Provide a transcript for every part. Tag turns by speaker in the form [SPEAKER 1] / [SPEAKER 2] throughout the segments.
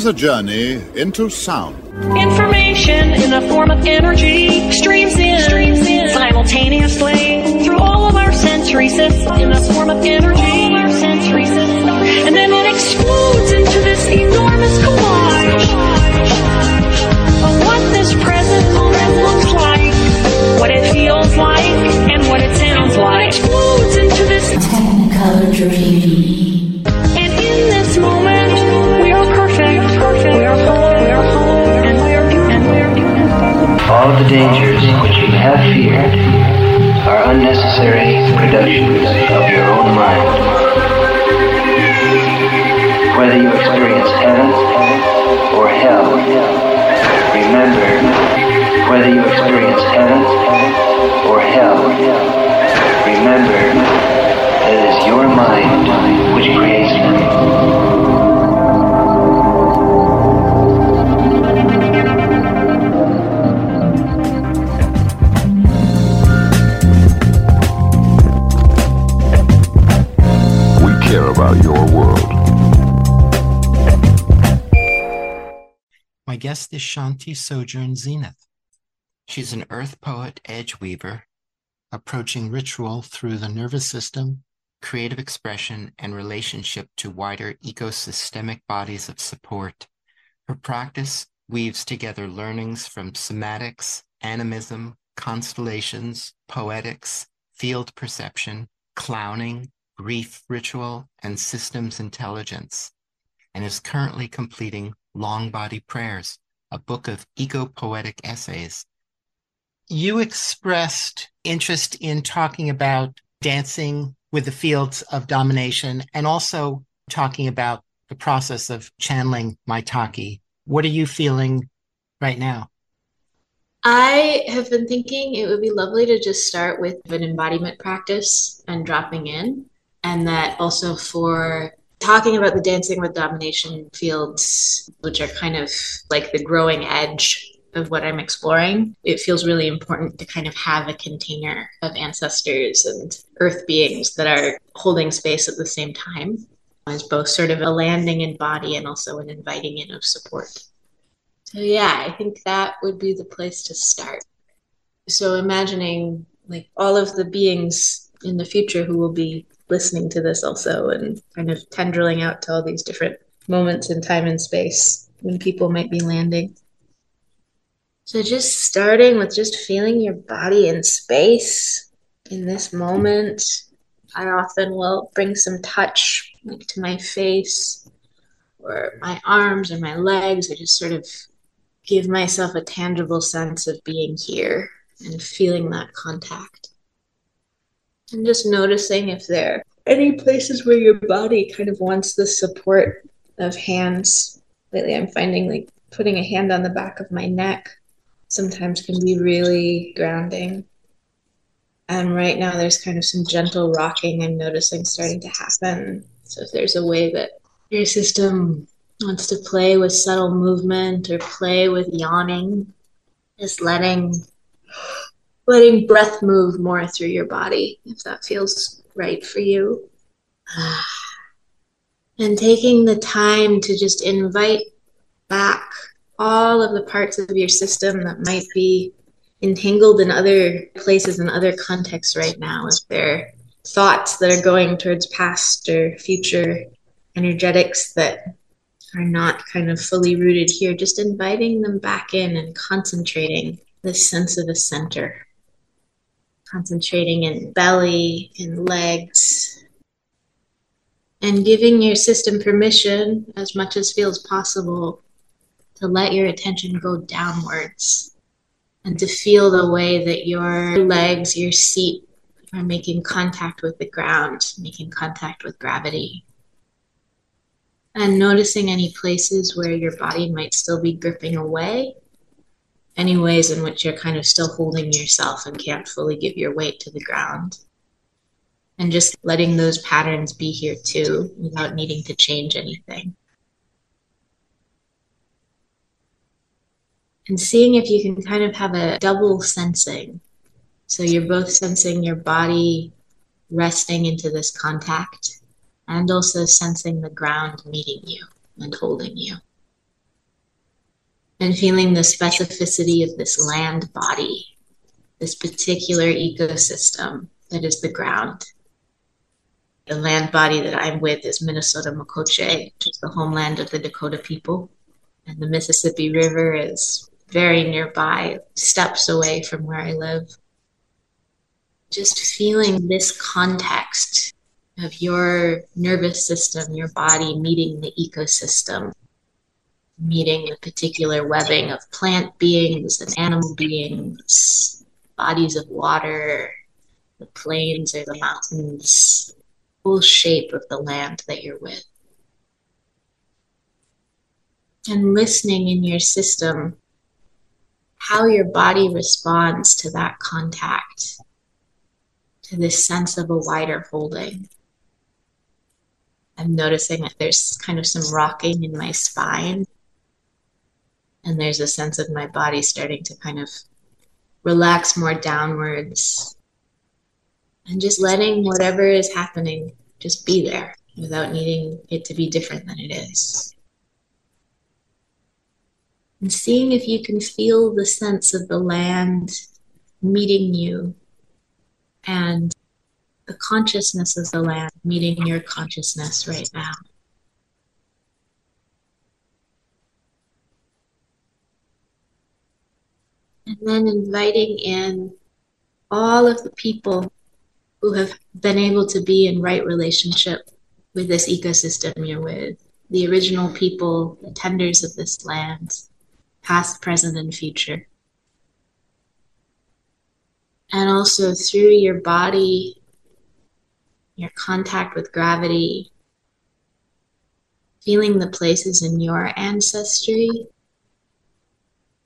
[SPEAKER 1] Is a journey into sound.
[SPEAKER 2] Information in the form of energy streams in, streams in simultaneously through all of our sensory systems in the form of energy. All our sensory systems. And then it explodes into this enormous collage of what this present moment looks like, what it feels like, and what it sounds like. It explodes into this
[SPEAKER 3] Technicolor dream.
[SPEAKER 4] All the dangers which you have feared are unnecessary productions of your own mind. Whether you experience heaven or hell, remember, whether you experience heaven or hell, remember it is your mind which creates them.
[SPEAKER 5] Your world.
[SPEAKER 6] My guest is Shante Sojourn Zenith. She's an earth poet edge weaver, approaching ritual through the nervous system, creative expression, and relationship to wider ecosystemic bodies of support. Her practice weaves together learnings from somatics, animism, constellations, poetics, field perception, clowning, grief ritual, and systems intelligence, and is currently completing Long Body Prayers, a book of eco poetic essays. You expressed interest in talking about dancing with the fields of domination and also talking about the process of channeling Maitake. What are you feeling right now?
[SPEAKER 7] I have been thinking it would be lovely to just start with an embodiment practice and dropping in, and that also for talking about the dancing with domination fields, which are kind of like the growing edge of what I'm exploring, it feels really important to kind of have a container of ancestors and earth beings that are holding space at the same time as both sort of a landing in body and also an inviting in of support. So yeah, I think that would be the place to start. So imagining like all of the beings in the future who will be listening to this also and kind of tendriling out to all these different moments in time and space when people might be landing. So just starting with just feeling your body in space in this moment. I often will bring some touch like to my face or my arms or my legs. I just sort of give myself a tangible sense of being here and feeling that contact. And just noticing if there any places where your body kind of wants the support of hands. Lately, I'm finding like putting a hand on the back of my neck sometimes can be really grounding. And right now, there's kind of some gentle rocking I'm noticing starting to happen. So, if there's a way that your system wants to play with subtle movement or play with yawning, just letting letting breath move more through your body if that feels right for you. And taking the time to just invite back all of the parts of your system that might be entangled in other places and other contexts right now, if there are thoughts that are going towards past or future energetics that are not kind of fully rooted here, just inviting them back in and concentrating this sense of a center. Concentrating in belly, and legs, and giving your system permission, as much as feels possible, to let your attention go downwards and to feel the way that your legs, your seat are making contact with the ground, making contact with gravity. And noticing any places where your body might still be gripping away, any ways in which you're kind of still holding yourself and can't fully give your weight to the ground. And just letting those patterns be here too without needing to change anything. and seeing if you can kind of have a double sensing. So you're both sensing your body resting into this contact and also sensing the ground meeting you and holding you. And feeling the specificity of this land body, this particular ecosystem that is the ground. The land body that I'm with is Minnesota Makoche, which is the homeland of the Dakota people. And the Mississippi River is very nearby, steps away from where I live. Just feeling this context of your nervous system, your body meeting the ecosystem, meeting a particular webbing of plant beings and animal beings, bodies of water, the plains or the mountains, whole shape of the land that you're with. And listening in your system how your body responds to that contact, to this sense of a wider holding. I'm noticing that there's kind of some rocking in my spine. And there's a sense of my body starting to kind of relax more downwards. And just letting whatever is happening just be there without needing it to be different than it is and seeing if you can feel the sense of the land meeting you and the consciousness of the land meeting your consciousness right now. And then inviting in all of the people who have been able to be in right relationship with this ecosystem you're with, the original people, the tenders of this land, past, present, and future. And also through your body, your contact with gravity, feeling the places in your ancestry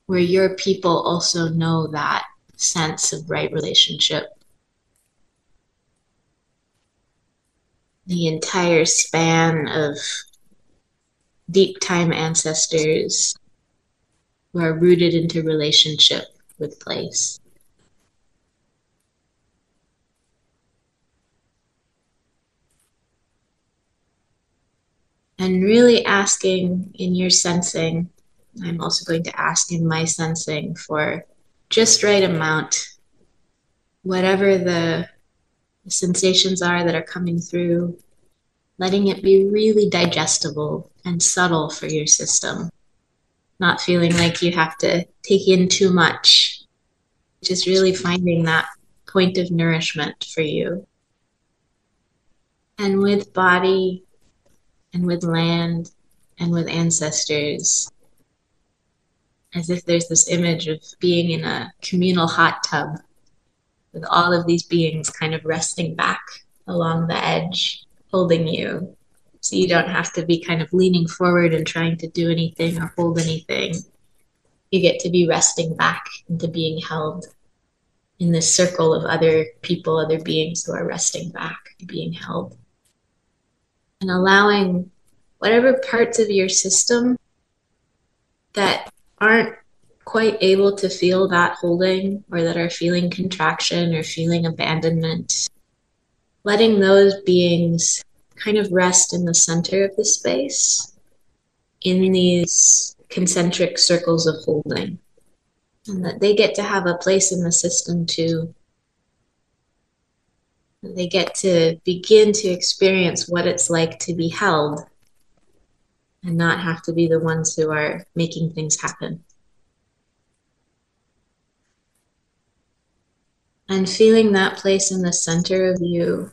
[SPEAKER 7] where your people also know that sense of right relationship. The entire span of deep time ancestors who are rooted into relationship with place. And really asking in your sensing, I'm also going to ask in my sensing for just right amount, whatever the, sensations are that are coming through, letting it be really digestible and subtle for your system not feeling like you have to take in too much. Just really finding that point of nourishment for you. And with body and with land and with ancestors, as if there's this image of being in a communal hot tub with all of these beings kind of resting back along the edge, holding you so you don't have to be kind of leaning forward and trying to do anything or hold anything. You get to be resting back into being held in this circle of other people, other beings who are resting back, being held. And allowing whatever parts of your system that aren't quite able to feel that holding or that are feeling contraction or feeling abandonment, letting those beings kind of rest in the center of the space in these concentric circles of holding. And that they get to have a place in the system too. They get to begin to experience what it's like to be held and not have to be the ones who are making things happen. And feeling that place in the center of you,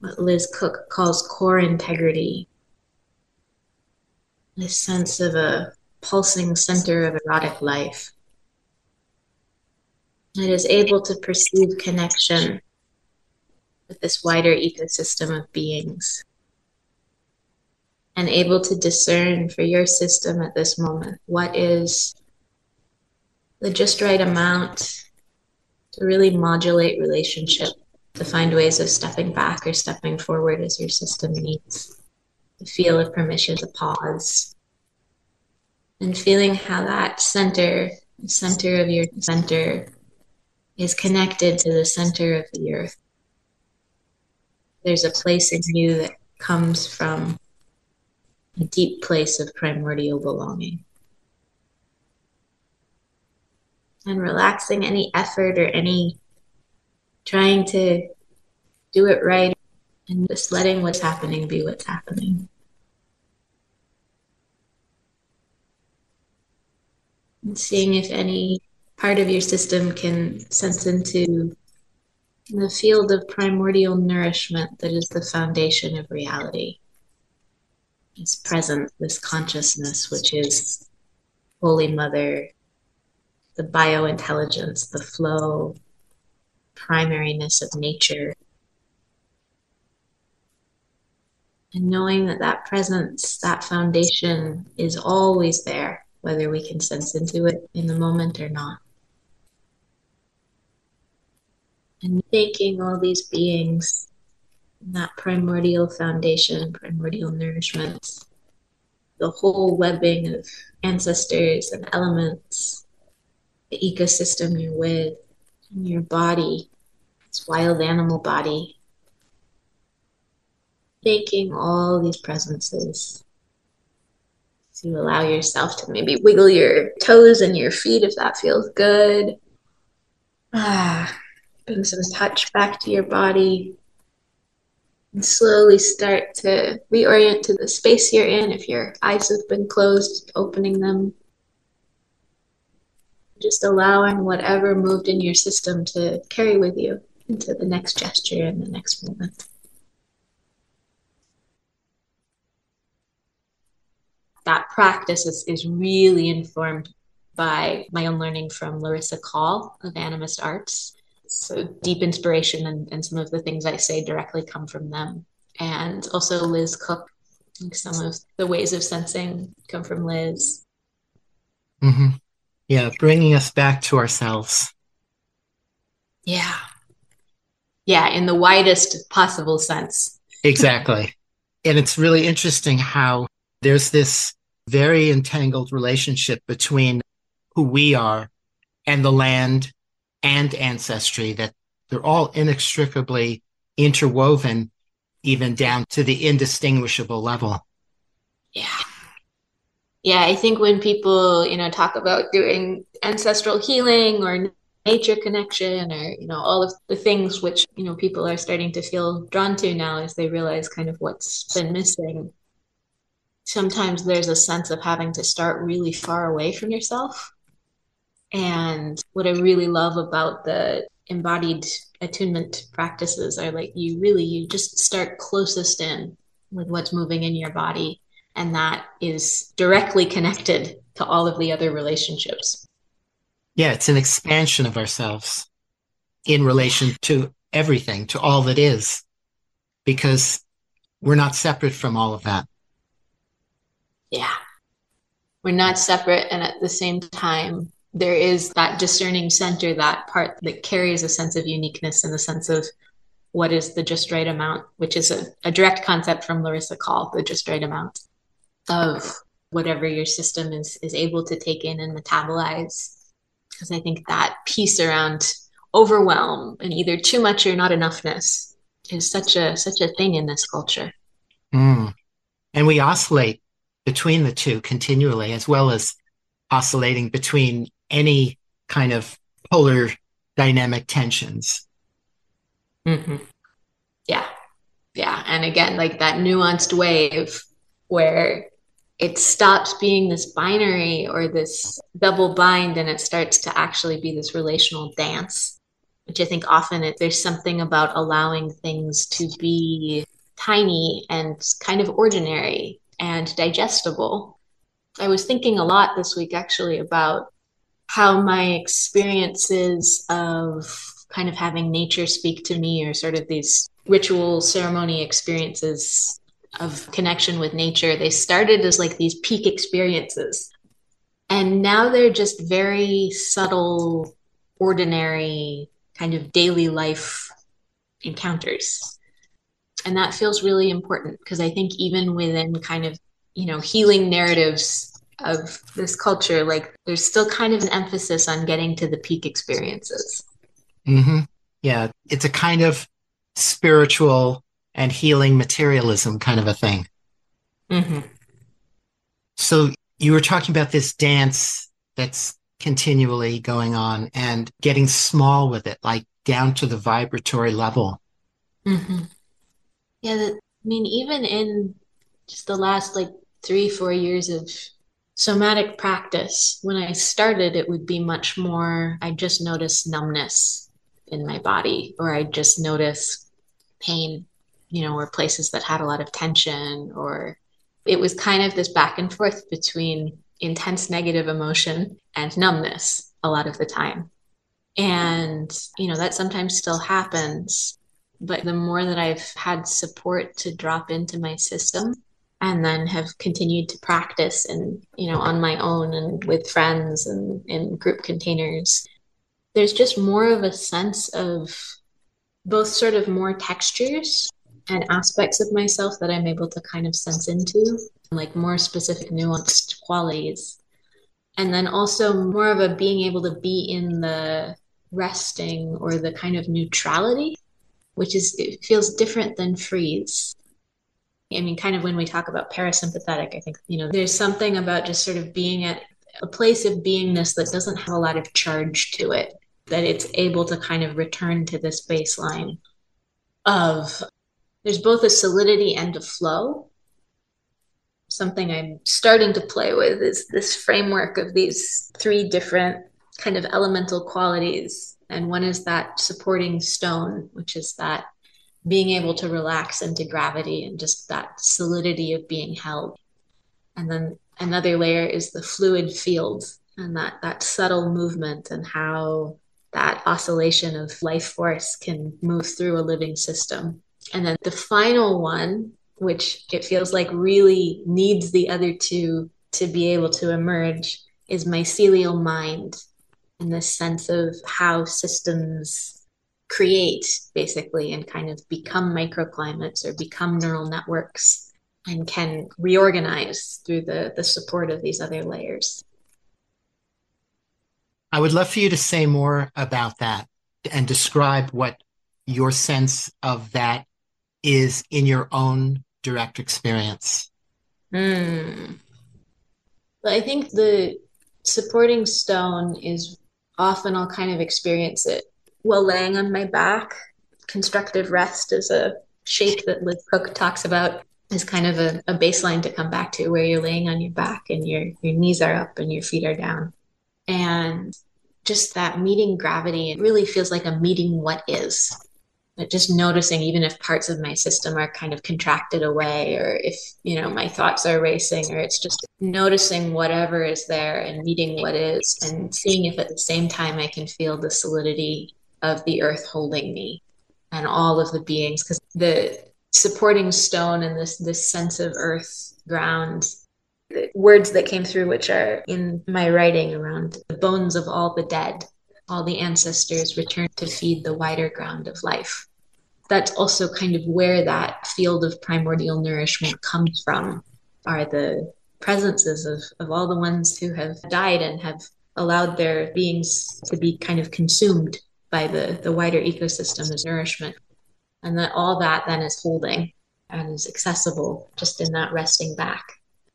[SPEAKER 7] what Liz Koch calls core integrity, this sense of a pulsing center of erotic life. It is able to perceive connection with this wider ecosystem of beings and able to discern for your system at this moment what is the just right amount to really modulate relationship, to find ways of stepping back or stepping forward as your system needs, to feel a permission to pause, and feeling how that center, the center of your center, is connected to the center of the earth. There's a place in you that comes from a deep place of primordial belonging. and relaxing any effort or any trying to do it right and just letting what's happening be what's happening. And seeing if any part of your system can sense into the field of primordial nourishment that is the foundation of reality. This present, this consciousness, which is Holy Mother, the biointelligence, the flow, primariness of nature. And knowing that that presence, that foundation is always there, whether we can sense into it in the moment or not. And making all these beings that primordial foundation, primordial nourishment, the whole webbing of ancestors and elements the ecosystem you're with, your body, this wild animal body. Taking all these presences to allow yourself to maybe wiggle your toes and your feet if that feels good. Ah, bring some touch back to your body. And slowly start to reorient to the space you're in. If your eyes have been closed, opening them just allowing whatever moved in your system to carry with you into the next gesture and the next moment. That practice is, is really informed by my own learning from Larissa Call of Animist Arts. So deep inspiration and, and some of the things I say directly come from them. And also Liz Koch, some of the ways of sensing come from Liz.
[SPEAKER 6] Mm-hmm. Yeah, bringing us back to ourselves.
[SPEAKER 7] Yeah. Yeah, in the widest possible sense.
[SPEAKER 6] exactly. And it's really interesting how there's this very entangled relationship between who we are and the land and ancestry, that they're all inextricably interwoven, even down to the indistinguishable level.
[SPEAKER 7] Yeah yeah, I think when people, you know, talk about doing ancestral healing or nature connection or, you know, all of the things which, you know, people are starting to feel drawn to now as they realize kind of what's been missing. Sometimes there's a sense of having to start really far away from yourself. And what I really love about the embodied attunement practices are like you really you just start closest in with what's moving in your body and that is directly connected to all of the other relationships.
[SPEAKER 6] Yeah, it's an expansion of ourselves in relation to everything, to all that is, because we're not separate from all of that.
[SPEAKER 7] Yeah. We're not separate. And at the same time, there is that discerning center, that part that carries a sense of uniqueness and a sense of what is the just right amount, which is a, a direct concept from Larissa Call, the just right amount of whatever your system is is able to take in and metabolize because i think that piece around overwhelm and either too much or not enoughness is such a such a thing in this culture.
[SPEAKER 6] Mm. And we oscillate between the two continually, as well as oscillating between any kind of polar dynamic tensions.
[SPEAKER 7] Mm-hmm. Yeah. Yeah. And again, like that nuanced wave where it stops being this binary or this double bind and it starts to actually be this relational dance, which I think often it, there's something about allowing things to be tiny and kind of ordinary and digestible. I was thinking a lot this week actually about how my experiences of kind of having nature speak to me or sort of these ritual ceremony experiences of connection with nature they started as like these peak experiences. And now they're just very subtle ordinary kind of daily life encounters. And that feels really important because i think even within kind of you know healing narratives of this culture like there's still kind of an emphasis on getting to the peak experiences
[SPEAKER 6] Mm-hmm. Yeah, it's a kind of spiritual and healing materialism kind of a thing.
[SPEAKER 7] mm-hmm.
[SPEAKER 6] So you were talking about this dance that's continually going on and getting small with it, like down to the vibratory level.
[SPEAKER 7] Mm-hmm. Yeah, that, I mean, even in just the last like three, four years of somatic practice, when I started, it would be much more, I just notice numbness in my body, or I just notice pain, you know, or places that had a lot of tension, or it was kind of this back and forth between intense negative emotion and numbness a lot of the time. And, you know, that sometimes still happens. But the more that I've had support to drop into my system and then have continued to practice and, you know, on my own and with friends and in group containers, there's just more of a sense of both sort of more textures and aspects of myself that I'm able to kind of sense into, like more specific, nuanced qualities. And then also more of a being able to be in the resting or the kind of neutrality, which is, it feels different than freeze. I mean, kind of when we talk about parasympathetic, I think, you know, there's something about just sort of being at a place of beingness that doesn't have a lot of charge to it, that it's able to kind of return to this baseline of there's both a solidity and a flow. Something I'm starting to play with is this framework of these three different kind of elemental qualities. And one is that supporting stone, which is that being able to relax into gravity and just that solidity of being held. And then another layer is the fluid field and that that subtle movement and how that oscillation of life force can move through a living system. And then the final one, which it feels like really needs the other two to be able to emerge, is mycelial mind and this sense of how systems create basically and kind of become microclimates or become neural networks and can reorganize through the, the support of these other layers.
[SPEAKER 6] I would love for you to say more about that and describe what your sense of that is in your own direct experience.
[SPEAKER 7] Hmm. But I think the supporting stone is often I'll kind of experience it while laying on my back. Constructive rest is a shape that Liz Koch talks about as kind of a, a baseline to come back to where you're laying on your back and your, your knees are up and your feet are down. And just that meeting gravity, it really feels like a meeting what is. But just noticing, even if parts of my system are kind of contracted away, or if, you know, my thoughts are racing, or it's just noticing whatever is there and meeting what is, and seeing if at the same time I can feel the solidity of the earth holding me and all of the beings. Because the supporting stone and this, this sense of earth ground the words that came through, which are in my writing around the bones of all the dead, all the ancestors return to feed the wider ground of life. That's also kind of where that field of primordial nourishment comes from, are the presences of, of all the ones who have died and have allowed their beings to be kind of consumed by the, the wider ecosystem as nourishment. And that all that then is holding and is accessible just in that resting back.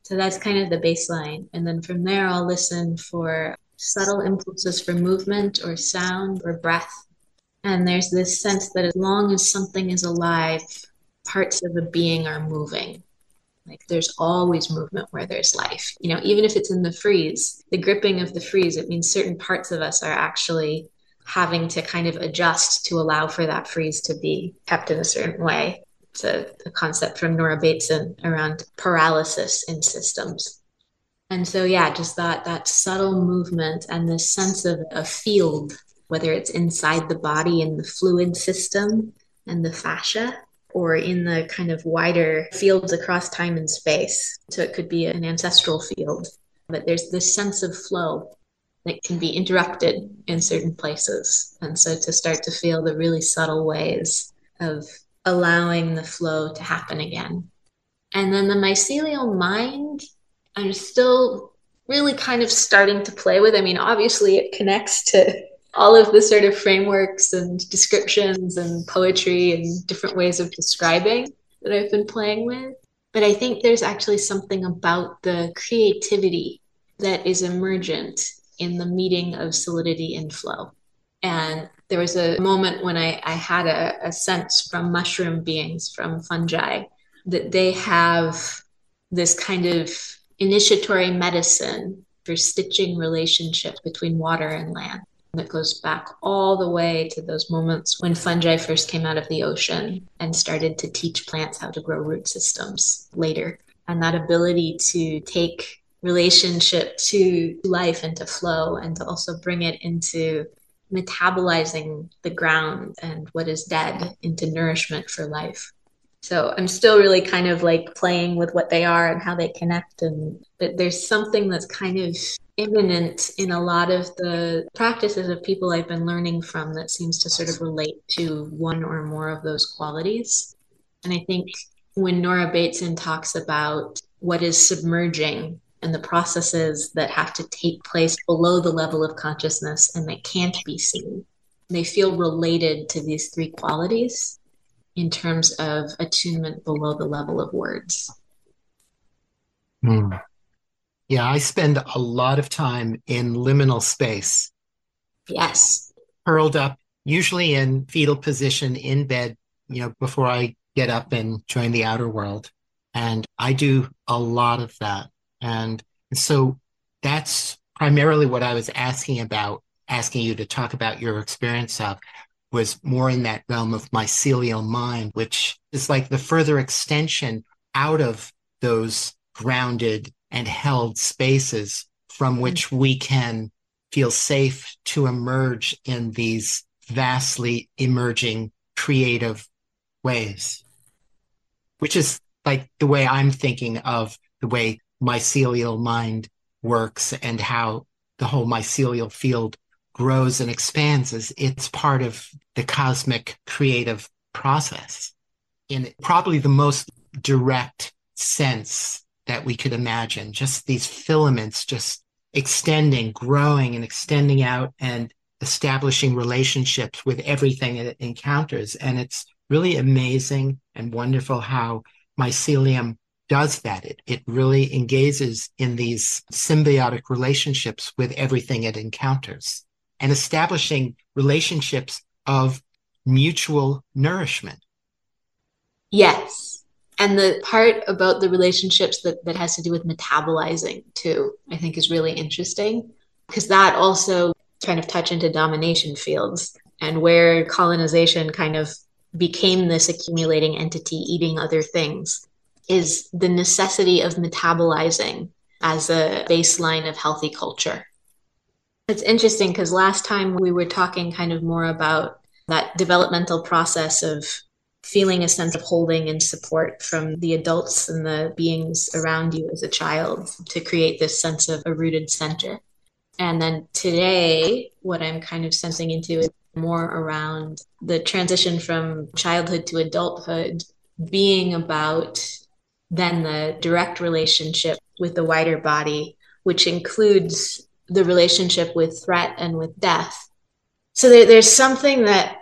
[SPEAKER 7] So that's kind of the baseline. And then from there, I'll listen for subtle impulses for movement or sound or breath. And there's this sense that as long as something is alive, parts of a being are moving. Like there's always movement where there's life. You know, even if it's in the freeze, the gripping of the freeze, it means certain parts of us are actually having to kind of adjust to allow for that freeze to be kept in a certain way. It's a, a concept from Nora Bateson around paralysis in systems. And so, yeah, just that that subtle movement and this sense of a field, whether it's inside the body in the fluid system and the fascia, or in the kind of wider fields across time and space. So it could be an ancestral field, but there's this sense of flow that can be interrupted in certain places. And so to start to feel the really subtle ways of allowing the flow to happen again. And then the mycelial mind, I'm still really kind of starting to play with. I mean, obviously, it connects to all of the sort of frameworks and descriptions and poetry and different ways of describing that I've been playing with. But I think there's actually something about the creativity that is emergent in the meeting of solidity and flow. And there was a moment when I, I had a, a sense from mushroom beings, from fungi, that they have this kind of initiatory medicine for stitching relationship between water and land that goes back all the way to those moments when fungi first came out of the ocean and started to teach plants how to grow root systems later. And that ability to take relationship to life and to flow and to also bring it into metabolizing the ground and what is dead into nourishment for life. So I'm still really kind of like playing with what they are and how they connect. And but there's something that's kind of immanent in a lot of the practices of people I've been learning from that seems to sort of relate to one or more of those qualities. And I think when Nora Bateson talks about what is submerging and the processes that have to take place below the level of consciousness and that can't be seen, they feel related to these three qualities in terms of attunement below the level of words.
[SPEAKER 6] Mm. Yeah, I spend a lot of time in liminal space.
[SPEAKER 7] Yes.
[SPEAKER 6] Curled up, usually in fetal position in bed, you know, before I get up and join the outer world. And I do a lot of that. And so that's primarily what I was asking about, asking you to talk about your experience of was more in that realm of mycelial mind, which is like the further extension out of those grounded and held spaces from mm-hmm. which we can feel safe to emerge in these vastly emerging creative ways, which is like the way I'm thinking of the way mycelial mind works and how the whole mycelial field grows and expands as it's part of the cosmic creative process in probably the most direct sense that we could imagine. Just these filaments just extending, growing, and extending out and establishing relationships with everything it encounters. And it's really amazing and wonderful how mycelium does that. It, it really engages in these symbiotic relationships with everything it encounters and establishing relationships of mutual nourishment.
[SPEAKER 7] Yes. And the part about the relationships that, that has to do with metabolizing too, I think is really interesting because that also kind of touch into domination fields and where colonization kind of became this accumulating entity eating other things is the necessity of metabolizing as a baseline of healthy culture. It's interesting because last time we were talking kind of more about that developmental process of feeling a sense of holding and support from the adults and the beings around you as a child to create this sense of a rooted center. And then today, what I'm kind of sensing into is more around the transition from childhood to adulthood being about then the direct relationship with the wider body, which includes the relationship with threat and with death. So there, there's something that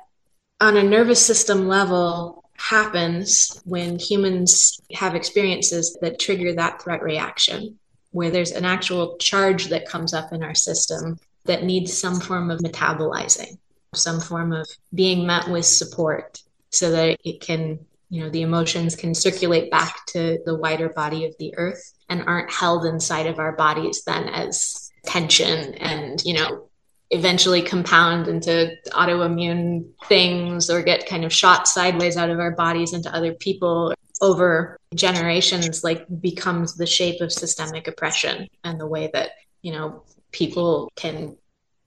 [SPEAKER 7] on a nervous system level happens when humans have experiences that trigger that threat reaction, where there's an actual charge that comes up in our system that needs some form of metabolizing, some form of being met with support so that it can, you know, the emotions can circulate back to the wider body of the earth and aren't held inside of our bodies then as tension and, you know, eventually compound into autoimmune things or get kind of shot sideways out of our bodies into other people. Over generations like becomes the shape of systemic oppression and the way that you know people can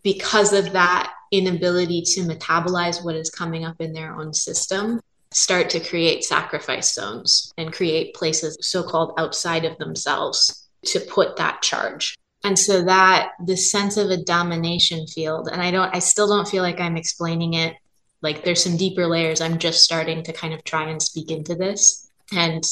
[SPEAKER 7] because of that inability to metabolize what is coming up in their own system start to create sacrifice zones and create places so-called outside of themselves to put that charge. And so that the sense of a domination field and i don't i still don't feel like i'm explaining it. Like there's some deeper layers. I'm just starting to kind of try and speak into this. And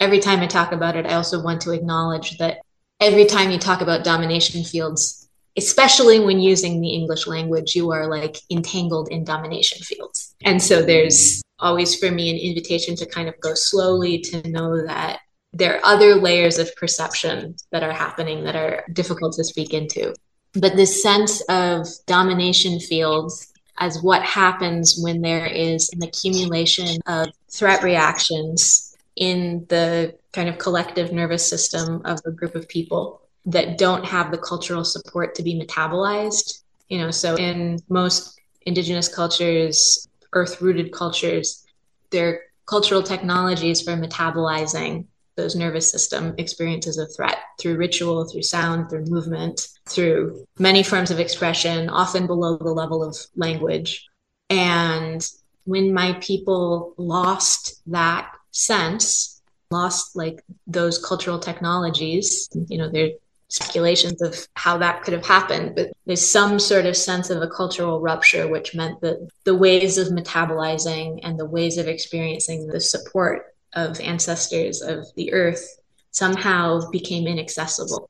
[SPEAKER 7] every time i talk about it i also want to acknowledge that every time you talk about domination fields especially when using the english language you are like entangled in domination fields. And so there's always for me an invitation to kind of go slowly to know that there are other layers of perception that are happening that are difficult to speak into. But this sense of domination fields as what happens when there is an accumulation of threat reactions in the kind of collective nervous system of a group of people that don't have the cultural support to be metabolized. You know, so in most indigenous cultures, earth rooted cultures, their cultural technologies for metabolizing those nervous system experiences of threat through ritual, through sound, through movement, through many forms of expression, often below the level of language. And when my people lost that sense, lost like those cultural technologies, you know, there's speculations of how that could have happened, but there's some sort of sense of a cultural rupture, which meant that the ways of metabolizing and the ways of experiencing the support of ancestors of the earth somehow became inaccessible.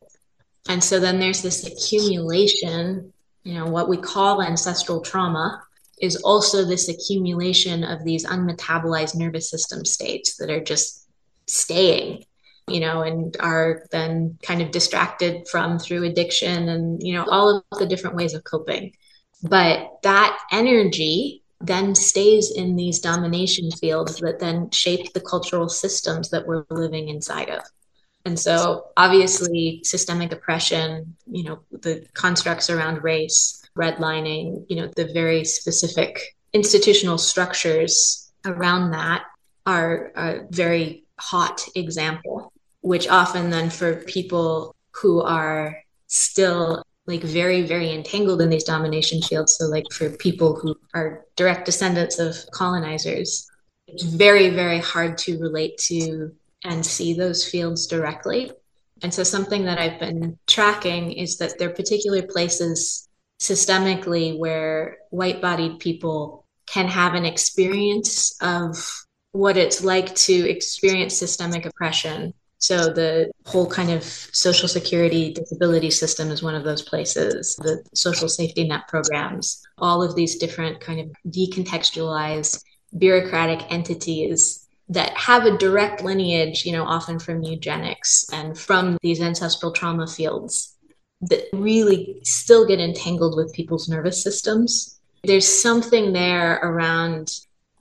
[SPEAKER 7] And so then there's this accumulation, you know, what we call ancestral trauma is also this accumulation of these unmetabolized nervous system states that are just staying, you know, and are then kind of distracted from through addiction and, you know, all of the different ways of coping. But that energy then stays in these domination fields that then shape the cultural systems that we're living inside of. And so, obviously, systemic oppression, you know, the constructs around race, redlining, you know, the very specific institutional structures around that are a very hot example, which often then for people who are still like very very entangled in these domination fields so like for people who are direct descendants of colonizers it's very very hard to relate to and see those fields directly. And so something that i've been tracking is that there are particular places systemically where white bodied people can have an experience of what it's like to experience systemic oppression so the whole kind of social security disability system is one of those places, the social safety net programs, all of these different kind of decontextualized bureaucratic entities that have a direct lineage, you know, often from eugenics and from these ancestral trauma fields that really still get entangled with people's nervous systems. There's something there around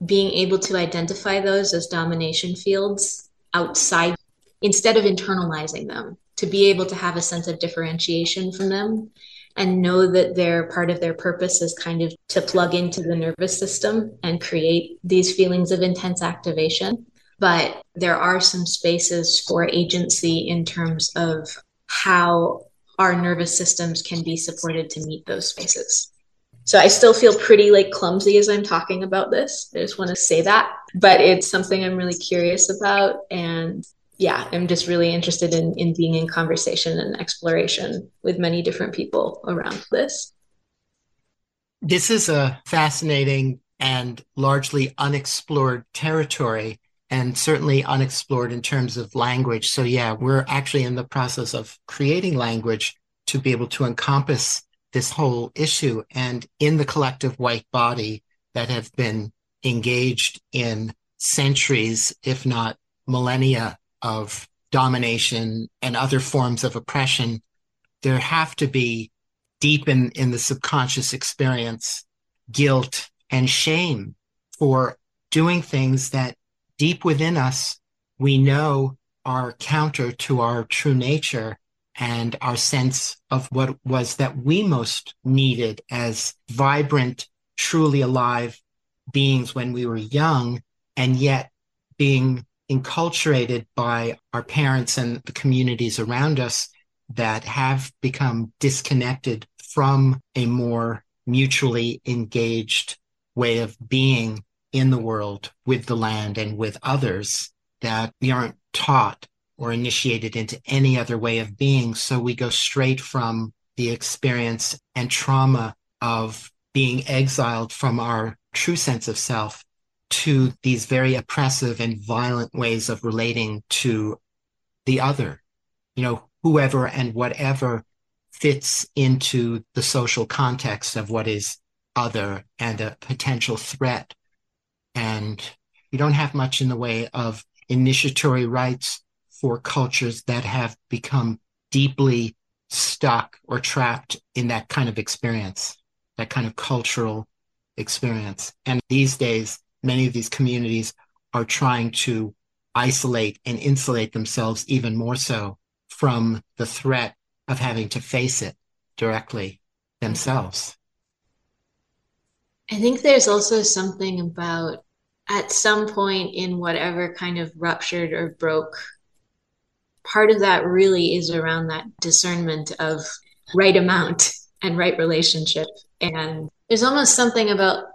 [SPEAKER 7] being able to identify those as domination fields outside instead of internalizing them, to be able to have a sense of differentiation from them and know that their part of their purpose is kind of to plug into the nervous system and create these feelings of intense activation. But there are some spaces for agency in terms of how our nervous systems can be supported to meet those spaces. So I still feel pretty like clumsy as I'm talking about this. I just want to say that, but it's something I'm really curious about and yeah, I'm just really interested in in being in conversation and exploration with many different people around this.
[SPEAKER 6] This is a fascinating and largely unexplored territory and certainly unexplored in terms of language. So yeah, we're actually in the process of creating language to be able to encompass this whole issue and in the collective white body that have been engaged in centuries, if not millennia, of domination and other forms of oppression, there have to be deep in, in the subconscious experience guilt and shame for doing things that deep within us we know are counter to our true nature and our sense of what was that we most needed as vibrant, truly alive beings when we were young, and yet being enculturated by our parents and the communities around us that have become disconnected from a more mutually engaged way of being in the world with the land and with others that we aren't taught or initiated into any other way of being. So we go straight from the experience and trauma of being exiled from our true sense of self to these very oppressive and violent ways of relating to the other, you know, whoever and whatever fits into the social context of what is other and a potential threat. And you don't have much in the way of initiatory rites for cultures that have become deeply stuck or trapped in that kind of experience, that kind of cultural experience. And these days, many of these communities are trying to isolate and insulate themselves even more so from the threat of having to face it directly themselves.
[SPEAKER 7] I think there's also something about at some point in whatever kind of ruptured or broke part of that really is around that discernment of right amount and right relationship. And there's almost something about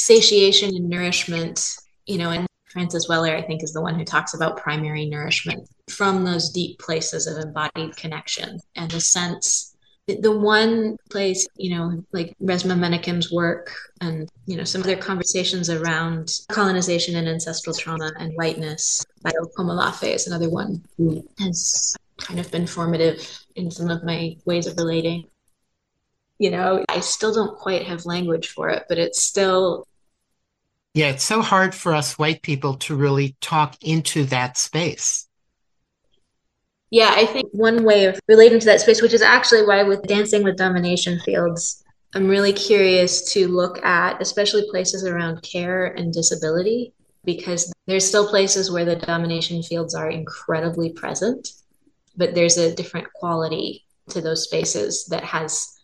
[SPEAKER 7] satiation and nourishment, you know, and Francis Weller, I think, is the one who talks about primary nourishment from those deep places of embodied connection and the sense the one place, you know, like Resmaa Menakem's work and, you know, some other conversations around colonization and ancestral trauma and whiteness. Bayo Akomolafe is another one who has kind of been formative in some of my ways of relating. You know, I still don't quite have language for it, but it's still.
[SPEAKER 6] Yeah, it's so hard for us white people to really talk into that space.
[SPEAKER 7] Yeah, I think one way of relating to that space, which is actually why with dancing with domination fields, I'm really curious to look at, especially places around care and disability, because there's still places where the domination fields are incredibly present, but there's a different quality to those spaces that has,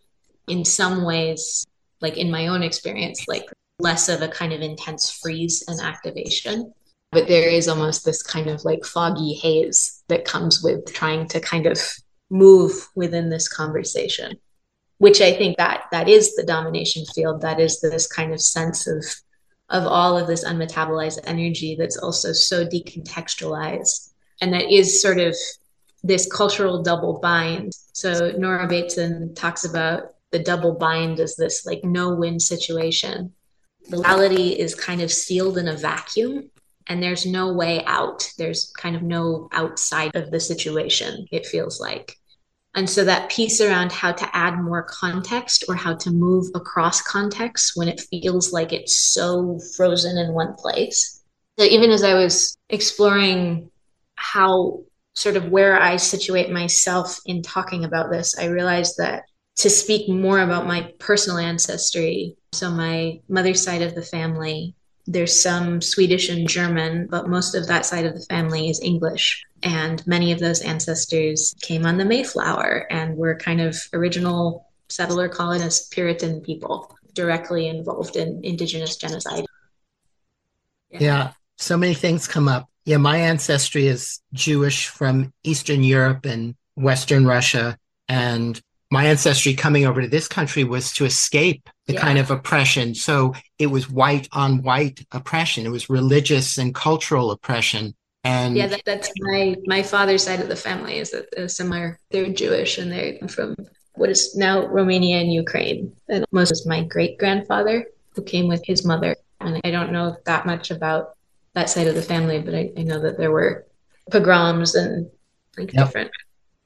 [SPEAKER 7] in some ways, like in my own experience, like less of a kind of intense freeze and activation. But there is almost this kind of like foggy haze that comes with trying to kind of move within this conversation which i think that that is the domination field. That is this kind of sense of of all of this unmetabolized energy that's also so decontextualized. And that is sort of this cultural double bind. So nora bateson talks about the double bind as this like no win situation reality is kind of sealed in a vacuum and there's no way out. There's kind of no outside of the situation, it feels like. And so that piece around how to add more context or how to move across context when it feels like it's so frozen in one place. So even as I was exploring how sort of where I situate myself in talking about this, I realized that to speak more about my personal ancestry, so my mother's side of the family, there's some Swedish and German, but most of that side of the family is English. And many of those ancestors came on the Mayflower and were kind of original settler colonist Puritan people directly involved in indigenous genocide.
[SPEAKER 6] Yeah. yeah, so many things come up. Yeah, my ancestry is Jewish from Eastern Europe and Western Russia. And my ancestry coming over to this country was to escape the yeah. kind of oppression. So it was white on white oppression. It was religious and cultural oppression. And
[SPEAKER 7] yeah, that, that's my my father's side of the family is a, a similar. They're Jewish and they're from what is now Romania and Ukraine. And most is my great grandfather who came with his mother. And I don't know that much about that side of the family, but I, I know that there were pogroms and like yep. different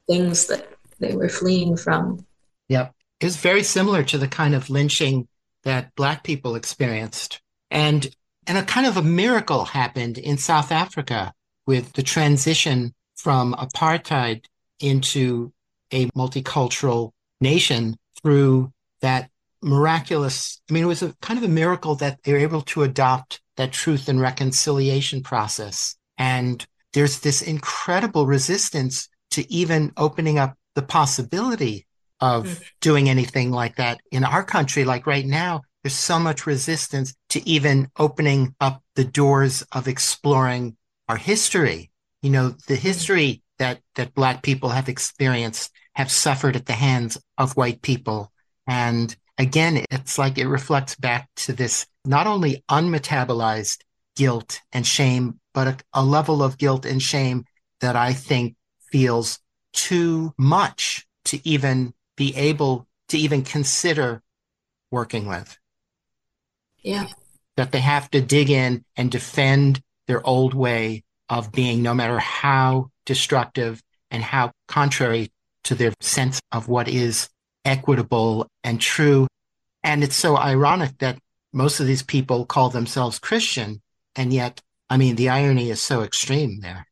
[SPEAKER 7] things that they were fleeing from.
[SPEAKER 6] Yep. It's very similar to the kind of lynching that Black people experienced. And And a kind of a miracle happened in South Africa with the transition from apartheid into a multicultural nation through that miraculous. I mean, it was a kind of a miracle that they were able to adopt that truth and reconciliation process. And there's this incredible resistance to even opening up the possibility of mm. doing anything like that in our country. Like right now, there's so much resistance to even opening up the doors of exploring our history. You know, the hmm. history that, that Black people have experienced have suffered at the hands of white people. And again, it's like it reflects back to this not only unmetabolized guilt and shame, but a, a level of guilt and shame that I think feels too much to even be able to even consider working with.
[SPEAKER 7] Yeah.
[SPEAKER 6] That they have to dig in and defend their old way of being, no matter how destructive and how contrary to their sense of what is equitable and true. And it's so ironic that most of these people call themselves Christian. And yet, I mean, the irony is so extreme there.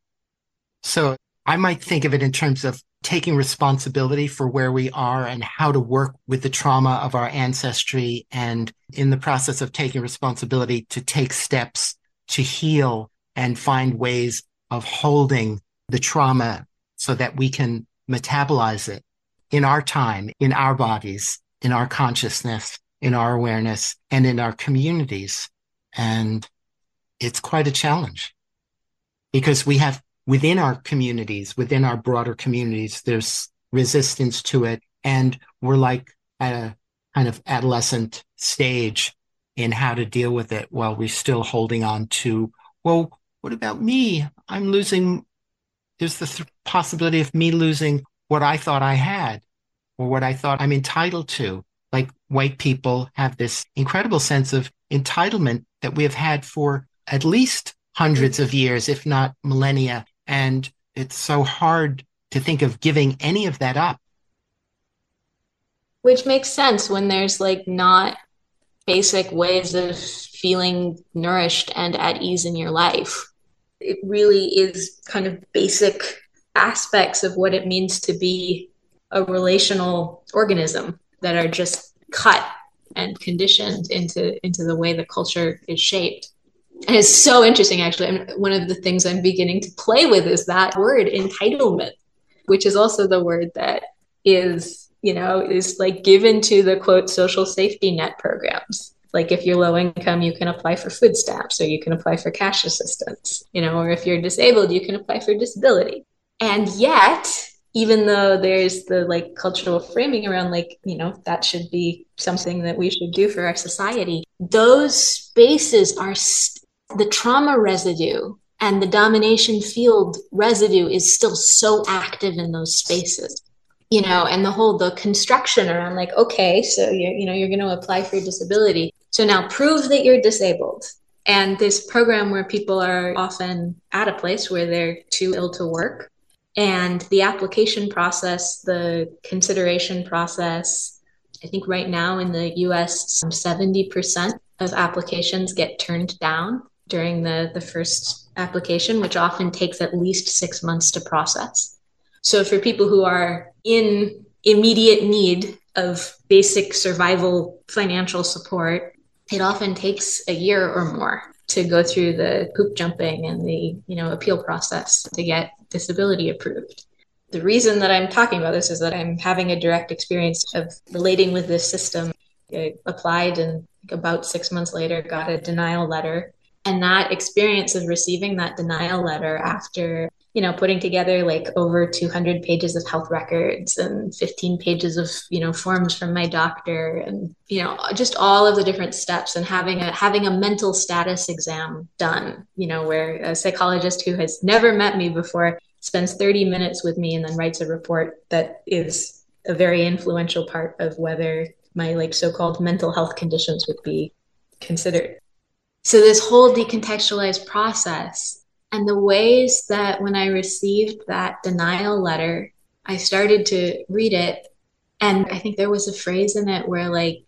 [SPEAKER 6] So I might think of it in terms of taking responsibility for where we are and how to work with the trauma of our ancestry. And in the process of taking responsibility to take steps to heal and find ways of holding the trauma so that we can metabolize it in our time, in our bodies, in our consciousness, in our awareness, and in our communities. And it's quite a challenge because we have within our communities, within our broader communities, there's resistance to it. And we're like at a kind of adolescent stage in how to deal with it while we're still holding on to, well, what about me? I'm losing, there's the th- possibility of me losing what I thought I had or what I thought I'm entitled to. Like white people have this incredible sense of entitlement that we have had for at least hundreds of years, if not millennia. And it's so hard to think of giving any of that up.
[SPEAKER 7] Which makes sense when there's like not basic ways of feeling nourished and at ease in your life. It really is kind of basic aspects of what it means to be a relational organism that are just cut and conditioned into into the way the culture is shaped and it's so interesting actually. Mean, one of the things i'm beginning to play with is that word entitlement which is also the word that is you know is like given to the quote social safety net programs. Like if you're low income you can apply for food stamps or you can apply for cash assistance you know or if you're disabled you can apply for disability. And yet even though there's the like cultural framing around like you know that should be something that we should do for our society those spaces are the trauma residue and the domination field residue is still so active in those spaces you know and the whole the construction around like okay so you're you know you're going to apply for your disability. So now prove that you're disabled. And this program where people are often at a place where they're too ill to work. And the application process the consideration process i think right now in the us 70% of applications get turned down during the, the first application, which often takes at least six months to process. So, for people who are in immediate need of basic survival financial support, it often takes a year or more to go through the hoop jumping and the you know appeal process to get disability approved. The reason that I'm talking about this is that I'm having a direct experience of relating with this system. I applied and about six months later got a denial letter and that experience of receiving that denial letter after you know putting together like over 200 pages of health records and 15 pages of you know forms from my doctor and you know just all of the different steps and having a having a mental status exam done you know where a psychologist who has never met me before spends 30 minutes with me and then writes a report that is a very influential part of whether my like so-called mental health conditions would be considered so, this whole decontextualized process and the ways that when I received that denial letter, I started to read it. And I think there was a phrase in it where, like,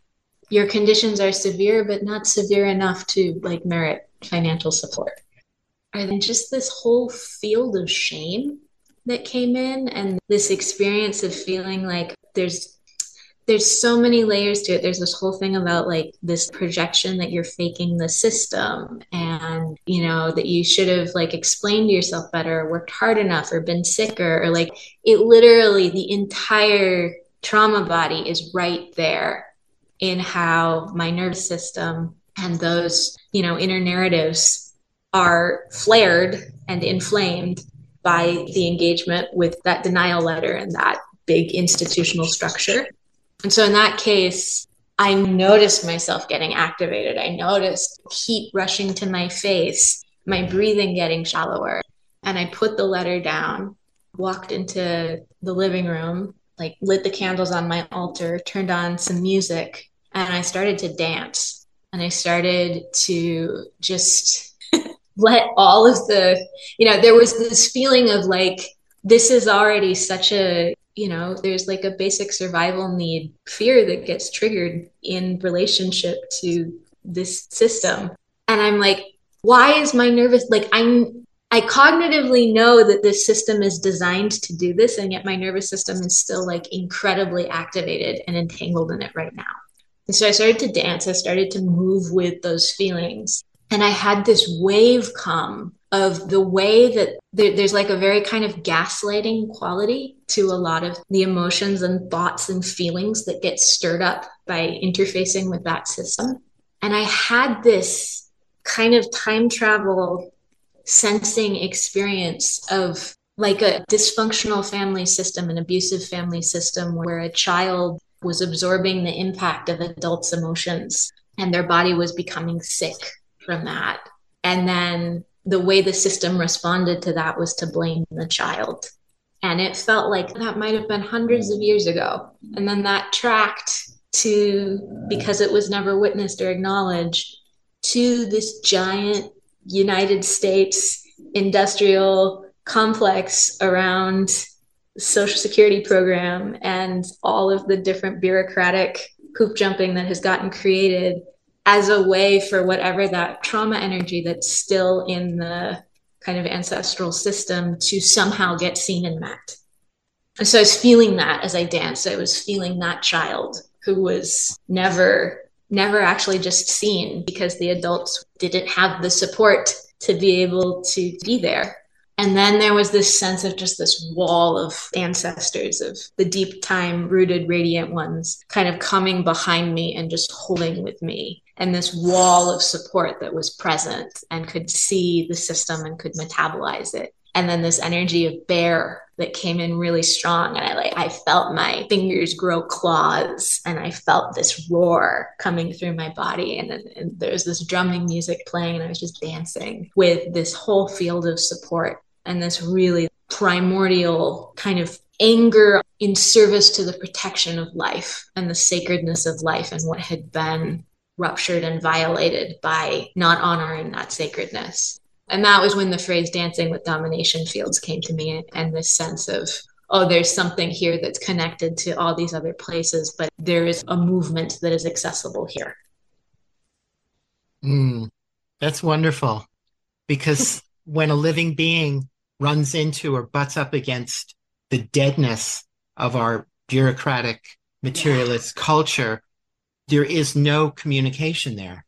[SPEAKER 7] your conditions are severe, but not severe enough to like merit financial support. And just this whole field of shame that came in and this experience of feeling like there's there's so many layers to it. There's this whole thing about like this projection that you're faking the system and, you know, that you should have like explained yourself better, worked hard enough, or been sicker, or like it literally, the entire trauma body is right there in how my nervous system and those, you know, inner narratives are flared and inflamed by the engagement with that denial letter and that big institutional structure. And so in that case, I noticed myself getting activated. I noticed heat rushing to my face, my breathing getting shallower. And I put the letter down, walked into the living room, like lit the candles on my altar, turned on some music, and I started to dance. And I started to just let all of the, you know, there was this feeling of like, this is already such a you know there's like a basic survival need fear that gets triggered in relationship to this system. And i'm like why is my nervous like i'm i cognitively know that this system is designed to do this and yet my nervous system is still like incredibly activated and entangled in it right now. And so i started to dance. I started to move with those feelings and i had this wave come of the way that there, there's like a very kind of gaslighting quality to a lot of the emotions and thoughts and feelings that get stirred up by interfacing with that system. And I had this kind of time travel sensing experience of like a dysfunctional family system, an abusive family system where a child was absorbing the impact of adults' emotions and their body was becoming sick from that. And then the way the system responded to that was to blame the child. And it felt like that might have been hundreds of years ago. And then that tracked to, because it was never witnessed or acknowledged, to this giant United States industrial complex around social security program and all of the different bureaucratic hoop jumping that has gotten created as a way for whatever that trauma energy that's still in the kind of ancestral system to somehow get seen and met. And so I was feeling that as I danced. I was feeling that child who was never, never actually just seen because the adults didn't have the support to be able to be there. And then there was this sense of just this wall of ancestors, of the deep time rooted radiant ones kind of coming behind me and just holding with me and this wall of support that was present and could see the system and could metabolize it. And then this energy of bear that came in really strong and i like i felt my fingers grow claws and i felt this roar coming through my body. And, and there's this drumming music playing and i was just dancing with this whole field of support and this really primordial kind of anger in service to the protection of life and the sacredness of life and what had been ruptured and violated by not honoring that sacredness. And that was when the phrase dancing with domination fields came to me and this sense of, oh, there's something here that's connected to all these other places, but there is a movement that is accessible here.
[SPEAKER 6] Mm, that's wonderful. Because when a living being runs into or butts up against the deadness of our bureaucratic materialist yeah. culture, there is no communication there.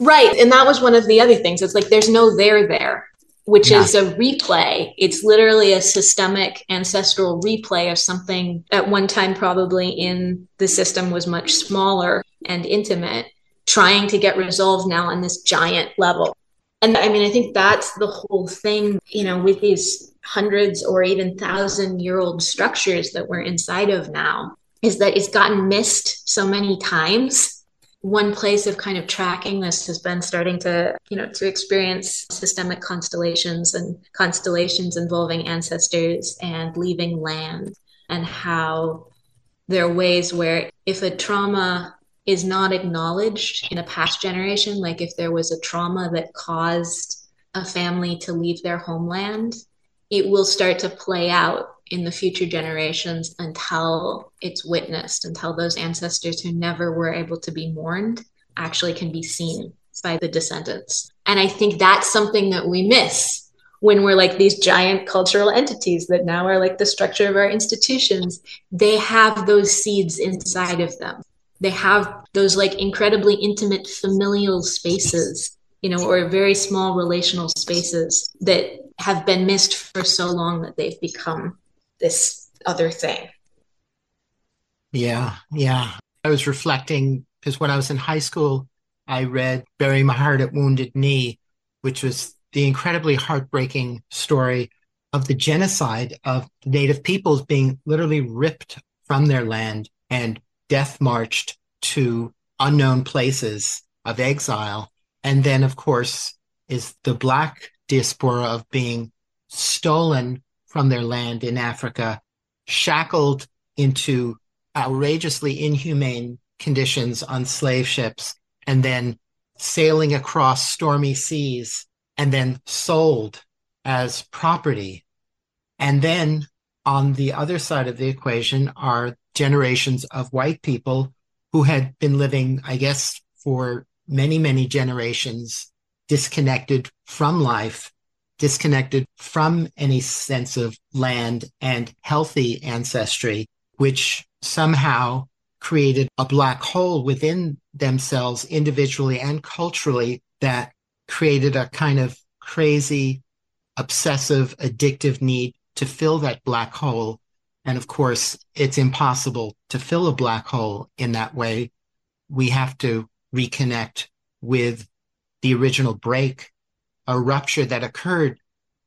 [SPEAKER 7] Right. And that was one of the other things. It's like there's no there there, which yeah. is a replay. It's literally a systemic ancestral replay of something at one time, probably in the system, was much smaller and intimate, trying to get resolved now on this giant level. And I mean, I think that's the whole thing, you know, with these hundreds or even thousand year old structures that we're inside of now is that it's gotten missed so many times. One place of kind of tracking this has been starting to you know to experience systemic constellations and constellations involving ancestors and leaving land and how there are ways where if a trauma is not acknowledged in a past generation like if there was a trauma that caused a family to leave their homeland it will start to play out in the future generations until it's witnessed, until those ancestors who never were able to be mourned actually can be seen by the descendants. And I think that's something that we miss when we're like these giant cultural entities that now are like the structure of our institutions. They have those seeds inside of them. They have those like incredibly intimate familial spaces, you know, or very small relational spaces that have been missed for so long that they've become this other thing.
[SPEAKER 6] Yeah, yeah. I was reflecting because when I was in high school, I read Bury My Heart at Wounded Knee, which was the incredibly heartbreaking story of the genocide of native peoples being literally ripped from their land and death marched to unknown places of exile. And then, of course, is the Black diaspora of being stolen from their land in Africa, shackled into outrageously inhumane conditions on slave ships, and then sailing across stormy seas and then sold as property. And then on the other side of the equation are generations of white people who had been living, I guess, for many, many generations, disconnected from life, disconnected from any sense of land and healthy ancestry, which somehow created a black hole within themselves individually and culturally that created a kind of crazy, obsessive, addictive need to fill that black hole. And of course, it's impossible to fill a black hole in that way. We have to reconnect with the original break, a rupture that occurred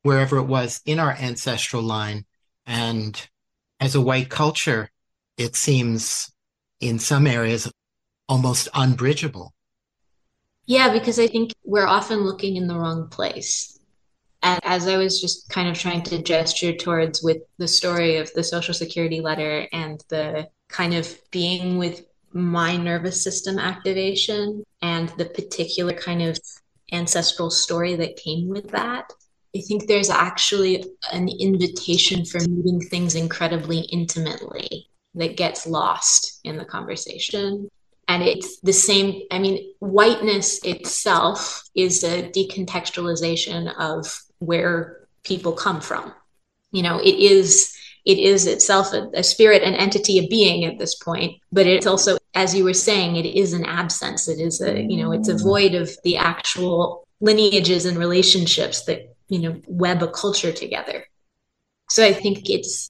[SPEAKER 6] wherever it was in our ancestral line. And as a white culture, it seems in some areas almost unbridgeable.
[SPEAKER 7] Yeah, because I think we're often looking in the wrong place. And as I was just kind of trying to gesture towards with the story of the Social Security letter and the kind of being with my nervous system activation and the particular kind of ancestral story that came with that, I think there's actually an invitation for meeting things incredibly intimately that gets lost in the conversation. And it's the same, I mean, whiteness itself is a decontextualization of where people come from. You know, it is it is itself a, a, spirit, an entity, a being at this point, but it's also, as you were saying, it is an absence. It is a, you know, it's a void of the actual lineages and relationships that, you know, web a culture together. So I think it's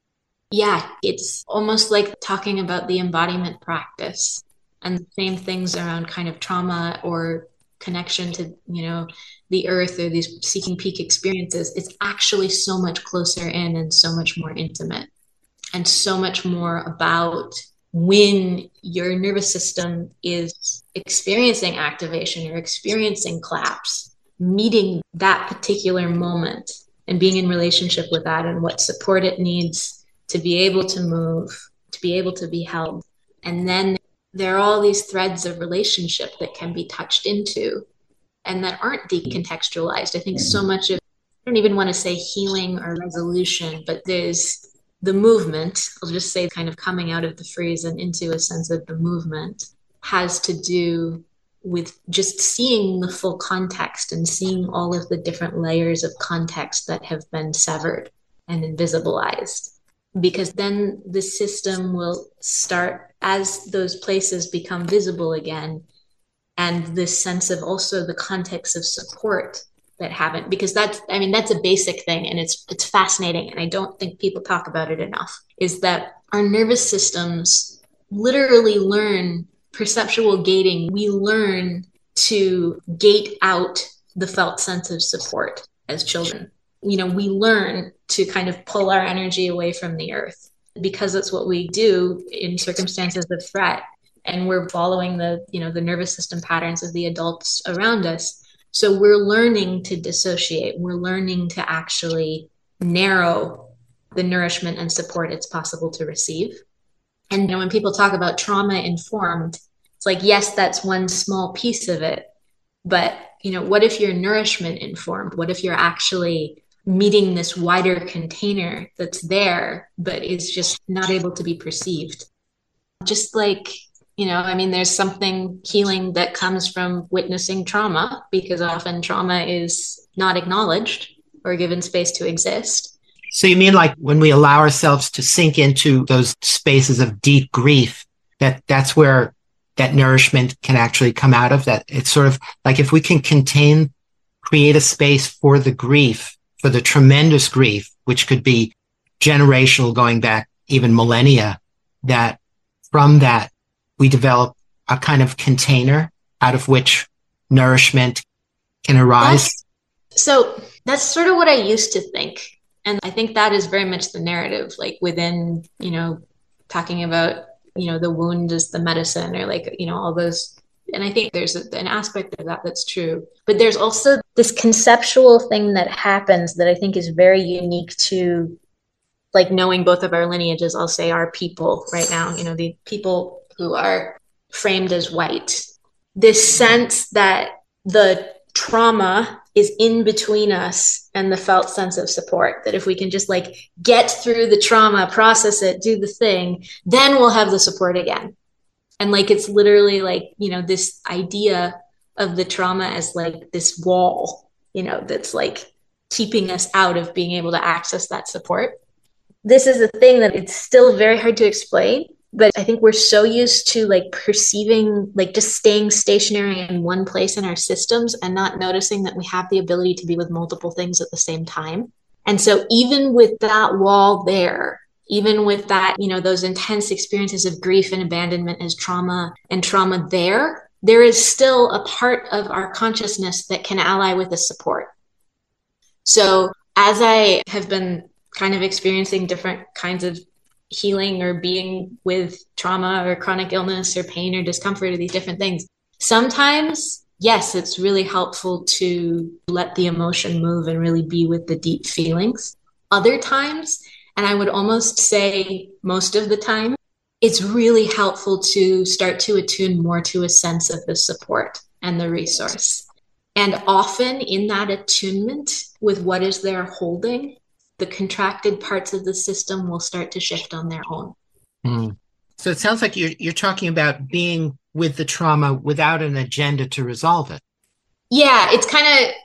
[SPEAKER 7] yeah, it's almost like talking about the embodiment practice and the same things around kind of trauma or connection to, you know, the earth or these seeking peak experiences. It's actually so much closer in and so much more intimate and so much more about when your nervous system is experiencing activation or experiencing collapse, meeting that particular moment and being in relationship with that and what support it needs to be able to move, to be able to be held. And then there are all these threads of relationship that can be touched into and that aren't decontextualized. I think so mm-hmm. much of, I don't even want to say healing or resolution, but there's the movement, I'll just say kind of coming out of the freeze and into a sense of the movement has to do with just seeing the full context and seeing all of the different layers of context that have been severed and invisibilized. Because then the system will start as those places become visible again and this sense of also the context of support that haven't because that's i mean that's a basic thing and it's it's fascinating and i don't think people talk about it enough is that our nervous systems literally learn perceptual gating. We learn to gate out the felt sense of support as children. You know, we learn to kind of pull our energy away from the earth because it's what we do in circumstances of threat. And we're following the you know the nervous system patterns of the adults around us so we're learning to dissociate. We're learning to actually narrow the nourishment and support it's possible to receive. And you know when people talk about trauma informed it's like yes that's one small piece of it. But you know what if you're nourishment informed? What if you're actually meeting this wider container that's there, but is just not able to be perceived. Just like You know, I mean, there's something healing that comes from witnessing trauma because often trauma is not acknowledged or given space to exist.
[SPEAKER 6] So you mean like when we allow ourselves to sink into those spaces of deep grief, that that's where that nourishment can actually come out of that. It's sort of like if we can contain, create a space for the grief, for the tremendous grief, which could be generational going back even millennia, that from that we develop a kind of container out of which nourishment can arise.
[SPEAKER 7] That's, so that's sort of what I used to think. And I think that is very much the narrative, like within, you know, talking about, you know, the wound is the medicine or like, you know, all those. And I think there's a, an aspect of that that's true. But there's also this conceptual thing that happens that I think is very unique to like knowing both of our lineages, I'll say our people right now, you know, the people who are framed as white. This sense that the trauma is in between us and the felt sense of support. That if we can just like get through the trauma, process it, do the thing, then we'll have the support again. And like it's literally like, you know, this idea of the trauma as like this wall, you know, that's like keeping us out of being able to access that support. This is a thing that it's still very hard to explain but i think we're so used to like perceiving like just staying stationary in one place in our systems and not noticing that we have the ability to be with multiple things at the same time. And so even with that wall there even with that you know those intense experiences of grief and abandonment as trauma and trauma there there is still a part of our consciousness that can ally with the support. So as i have been kind of experiencing different kinds of healing or being with trauma or chronic illness or pain or discomfort or these different things. Sometimes, yes, it's really helpful to let the emotion move and really be with the deep feelings. Other times, and I would almost say most of the time, it's really helpful to start to attune more to a sense of the support and the resource. And often in that attunement with what is there holding, the contracted parts of the system will start to shift on their own.
[SPEAKER 6] Mm. So it sounds like you're you're talking about being with the trauma without an agenda to resolve it.
[SPEAKER 7] Yeah, it's kind of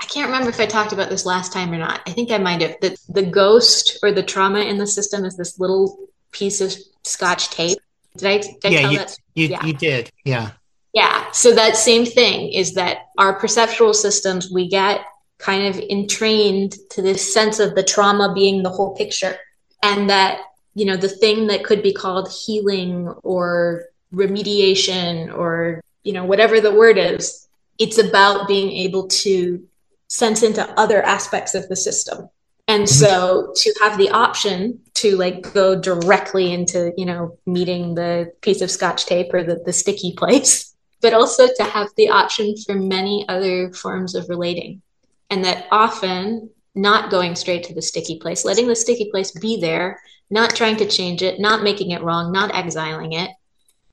[SPEAKER 7] I can't remember if I talked about this last time or not. I think I might have. That the ghost or the trauma in the system is this little piece of scotch tape. Did I, did I
[SPEAKER 6] yeah, you, you, yeah, you did. Yeah.
[SPEAKER 7] Yeah. So that same thing is that our perceptual systems, we get kind of entrained to this sense of the trauma being the whole picture. And that you know the thing that could be called healing or remediation or you know whatever the word is it's about being able to sense into other aspects of the system. And mm-hmm. so to have the option to like go directly into you know meeting the piece of scotch tape or the, the sticky place but also to have the option for many other forms of relating and that often not going straight to the sticky place, letting the sticky place be there, not trying to change it, not making it wrong, not exiling it,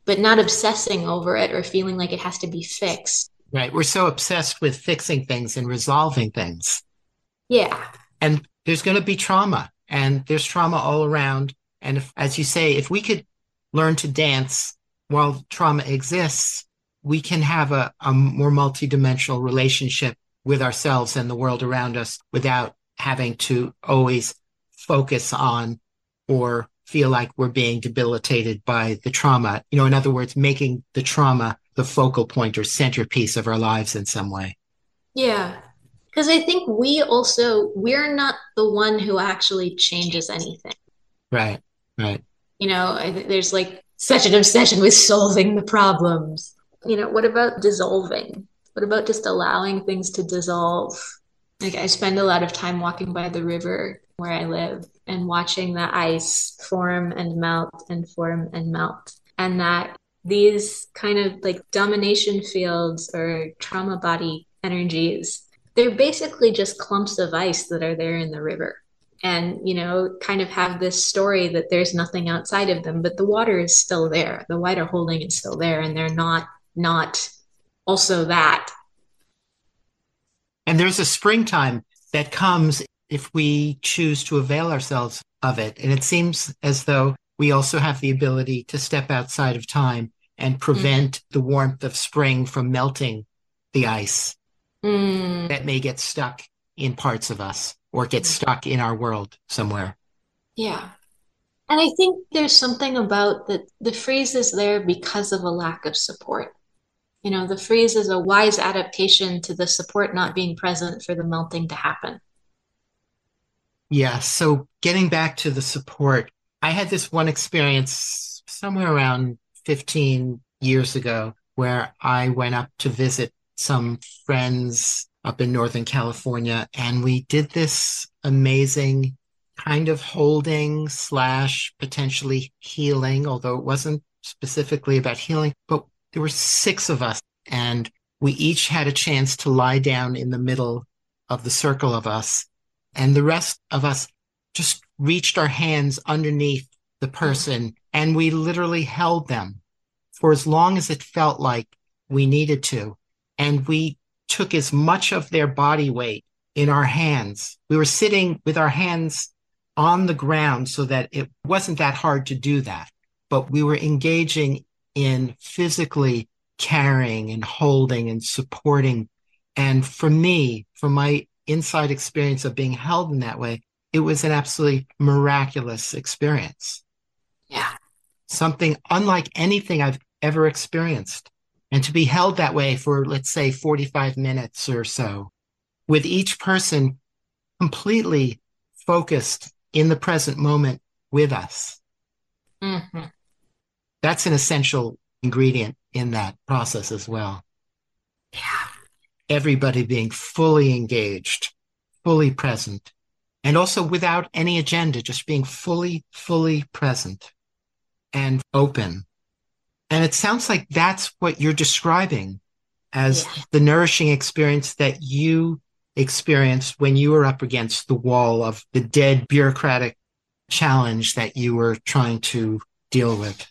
[SPEAKER 7] but not obsessing over it or feeling like it has to be fixed.
[SPEAKER 6] Right. We're so obsessed with fixing things and resolving things.
[SPEAKER 7] Yeah.
[SPEAKER 6] And there's going to be trauma, and there's trauma all around. And if, as you say, if we could learn to dance while trauma exists, we can have a, a more multidimensional relationship with ourselves and the world around us without having to always focus on or feel like we're being debilitated by the trauma. You know, in other words, making the trauma the focal point or centerpiece of our lives in some way.
[SPEAKER 7] Yeah. Because I think we also, we're not the one who actually changes anything.
[SPEAKER 6] Right. Right.
[SPEAKER 7] You know, there's like such an obsession with solving the problems. You know, what about dissolving? What about just allowing things to dissolve? Like I spend a lot of time walking by the river where I live and watching the ice form and melt and form and melt. And that these kind of like domination fields or trauma body energies, they're basically just clumps of ice that are there in the river. And, you know, kind of have this story that there's nothing outside of them, but the water is still there. The water holding is still there, and they're not not also that.
[SPEAKER 6] And there's a springtime that comes if we choose to avail ourselves of it. And it seems as though we also have the ability to step outside of time and prevent the warmth of spring from melting the ice
[SPEAKER 7] Mm,
[SPEAKER 6] that may get stuck in parts of us or get stuck in our world somewhere.
[SPEAKER 7] yeah. And I think there's something about that the freeze is there because of a lack of support. You know, the freeze is a wise adaptation to the support not being present for the melting to happen.
[SPEAKER 6] Yeah. So getting back to the support, I had this one experience somewhere around 15 years ago where I went up to visit some friends up in Northern California, and we did this amazing kind of holding slash potentially healing, although it wasn't specifically about healing, but there were six of us, and we each had a chance to lie down in the middle of the circle of us, and the rest of us just reached our hands underneath the person, and we literally held them for as long as it felt like we needed to. And we took as much of their body weight in our hands. We were sitting with our hands on the ground so that it wasn't that hard to do that. But we were engaging in physically carrying and holding and supporting. And for me, from my inside experience of being held in that way, it was an absolutely miraculous experience.
[SPEAKER 7] Yeah.
[SPEAKER 6] Something unlike anything I've ever experienced. And to be held that way for, let's say, 45 minutes or so, with each person completely focused in the present moment with us.
[SPEAKER 7] hmm
[SPEAKER 6] That's an essential ingredient in that process as well.
[SPEAKER 7] Yeah.
[SPEAKER 6] Everybody being fully engaged, fully present, and also without any agenda, just being fully, fully present and open. And it sounds like that's what you're describing as
[SPEAKER 7] Yeah.
[SPEAKER 6] the nourishing experience that you experienced when you were up against the wall of the dead bureaucratic challenge that you were trying to deal with.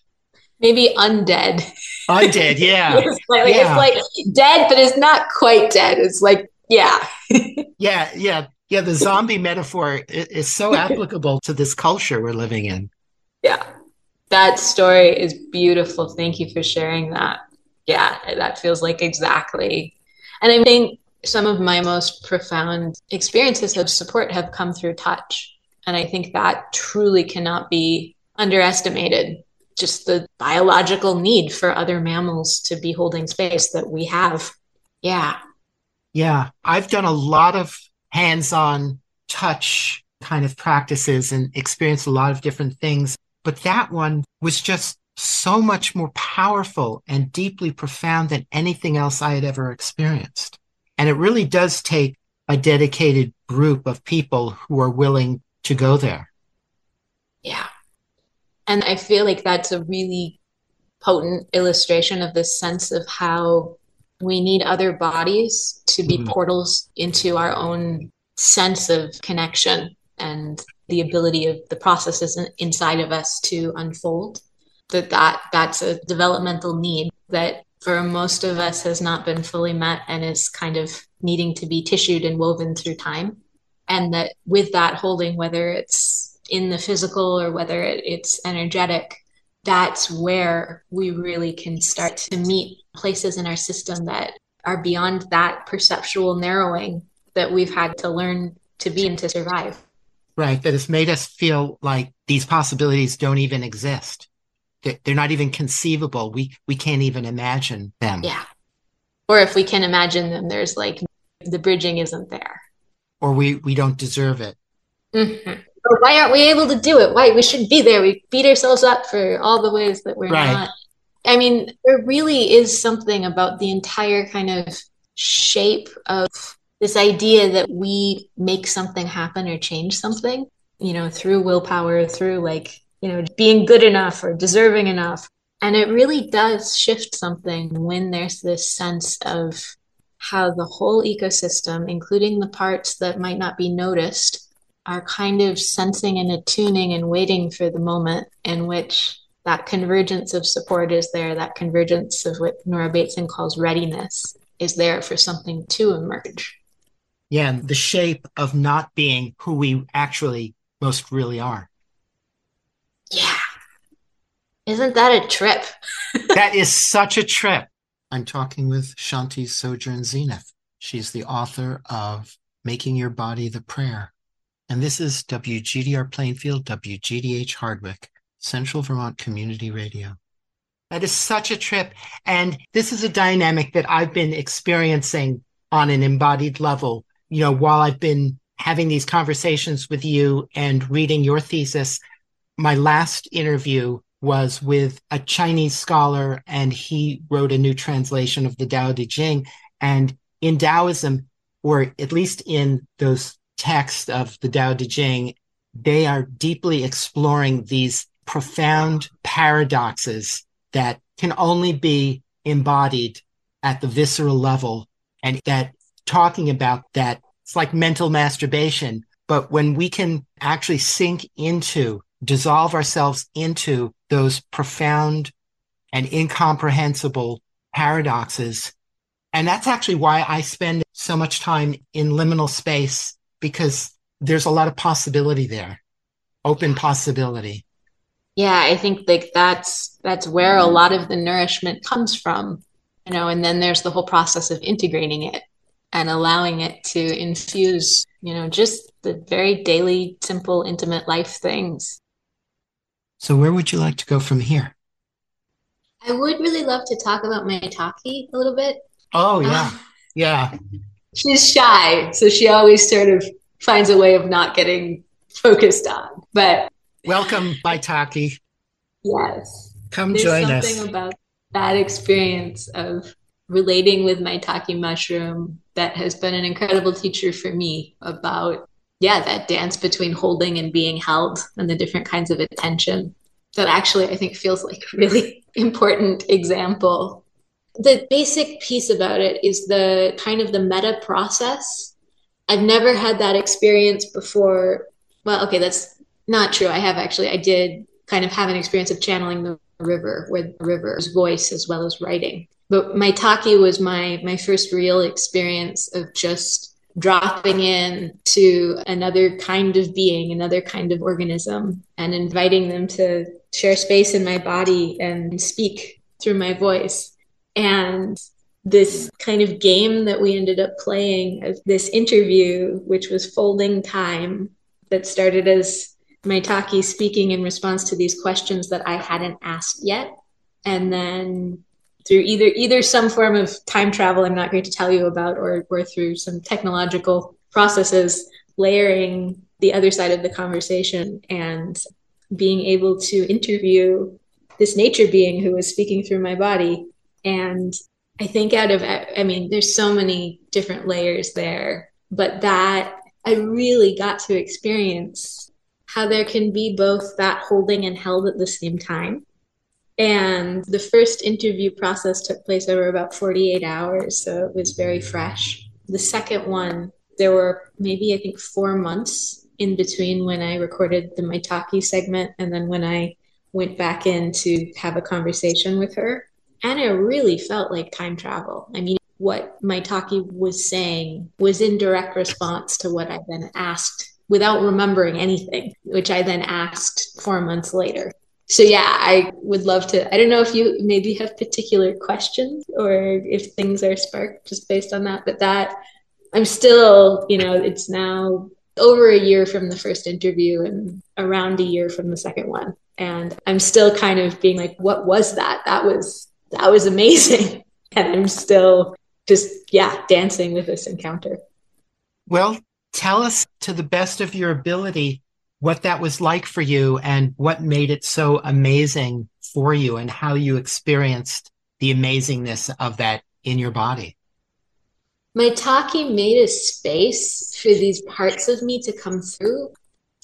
[SPEAKER 7] Maybe undead.
[SPEAKER 6] Undead, yeah.
[SPEAKER 7] It's like,
[SPEAKER 6] Yeah.
[SPEAKER 7] it's like dead, but it's not quite dead. It's like, yeah.
[SPEAKER 6] Yeah, yeah, yeah. The zombie metaphor is so applicable to this culture we're living in.
[SPEAKER 7] Yeah. That story is beautiful. Thank you for sharing that. Yeah, that feels like exactly. And I think some of my most profound experiences of support have come through touch. And I think that truly cannot be underestimated. Just the biological need for other mammals to be holding space that we have. Yeah.
[SPEAKER 6] Yeah, I've done a lot of hands-on touch kind of practices and experienced a lot of different things, but that one was just so much more powerful and deeply profound than anything else I had ever experienced. And it really does take a dedicated group of people who are willing to go there.
[SPEAKER 7] Yeah. And I feel like that's a really potent illustration of this sense of how we need other bodies to be
[SPEAKER 6] Mhm.
[SPEAKER 7] portals into our own sense of connection and the ability of the processes inside of us to unfold. That, that that's a developmental need that for most of us has not been fully met and is kind of needing to be tissued and woven through time and that with that holding whether it's in the physical or whether it, it's energetic that's where we really can start to meet places in our system that are beyond that perceptual narrowing that we've had to learn to be and to survive
[SPEAKER 6] Right. That has made us feel like these possibilities don't even exist. They're, not even conceivable. We, we can't even imagine them.
[SPEAKER 7] yeah or if we can imagine them there's like the bridging isn't there
[SPEAKER 6] Or we, we don't deserve it.
[SPEAKER 7] Mhm. Or why aren't we able to do it? Why we should be there. We beat ourselves up for all the ways that we're
[SPEAKER 6] Right.
[SPEAKER 7] not. I mean, there really is something about the entire kind of shape of this idea that we make something happen or change something, you know, through willpower, through like, you know, being good enough or deserving enough. And it really does shift something when there's this sense of how the whole ecosystem, including the parts that might not be noticed, are kind of sensing and attuning and waiting for the moment in which that convergence of support is there, that convergence of what Nora Bateson calls readiness is there for something to emerge.
[SPEAKER 6] Yeah. And the shape of not being who we actually most really are.
[SPEAKER 7] Yeah. Isn't that a trip?
[SPEAKER 6] that is such a trip. I'm talking with Shante Sojourn Zenith. She's the author of Making Your Body the Prayer. And this is WGDR Plainfield, WGDH Hardwick, Central Vermont Community Radio. That is such a trip. And this is a dynamic that I've been experiencing on an embodied level, you know, while I've been having these conversations with you and reading your thesis. My last interview was with a Chinese scholar, and he wrote a new translation of the Tao Te Ching. And in Taoism, or at least in those texts of the Tao Te Ching, they are deeply exploring these profound paradoxes that can only be embodied at the visceral level and that talking about that it's like mental masturbation. But when we can actually sink into dissolve ourselves into those profound and incomprehensible paradoxes and that's actually why i spend so much time in liminal space because there's a lot of possibility there open possibility.
[SPEAKER 7] Yeah i think like that's that's where a lot of the nourishment comes from you know and then there's the whole process of integrating it and allowing it to infuse you know just the very daily simple intimate life things.
[SPEAKER 6] So where would you like to go from here?
[SPEAKER 7] I would really love to talk about Maitake a little bit.
[SPEAKER 6] Oh yeah. Um, yeah
[SPEAKER 7] she's shy so she always sort of finds a way of not getting focused on but
[SPEAKER 6] Welcome, Maitake.
[SPEAKER 7] Yes.
[SPEAKER 6] Come There's join
[SPEAKER 7] us. There's something about that experience of relating with my Maitake mushroom that has been an incredible teacher for me about, yeah, that dance between holding and being held and the different kinds of attention. That actually, I think, feels like a really important example. The basic piece about it is the kind of the meta process. I've never had that experience before. Well, okay, that's not true. I have actually. I did kind of have an experience of channeling the river, where the river's voice as well as writing. But maitake was my my first real experience of just dropping in to another kind of being, another kind of organism, and inviting them to share space in my body and speak through my voice. And this kind of game that we ended up playing of this interview, which was folding time, that started as Maitake speaking in response to these questions that I hadn't asked yet. And then through either either some form of time travel I'm not going to tell you about or or through some technological processes layering the other side of the conversation and being able to interview this nature being who was speaking through my body and I think out of I mean there's so many different layers there but that I really got to experience how there can be both that holding and held at the same time. And the first interview process took place over about 48 hours, so it was very fresh. The second one, there were maybe, I think, four months in between when I recorded the Maitake segment and then when I went back in to have a conversation with her. And it really felt like time travel. I mean, what Maitake was saying was in direct response to what I then asked without remembering anything, which I then asked four months later. So yeah, I would love to. I don't know if you maybe have particular questions or if things are sparked just based on that, but that I'm still, you know, it's now over a year from the first interview and around a year from the second one. And I'm still kind of being like, what was that? That was that was amazing. And I'm still just yeah, dancing with this encounter.
[SPEAKER 6] Well, tell us to the best of your ability what that was like for you and what made it so amazing for you and how you experienced the amazingness of that in your body.
[SPEAKER 7] Maitake made a space for these parts of me to come through.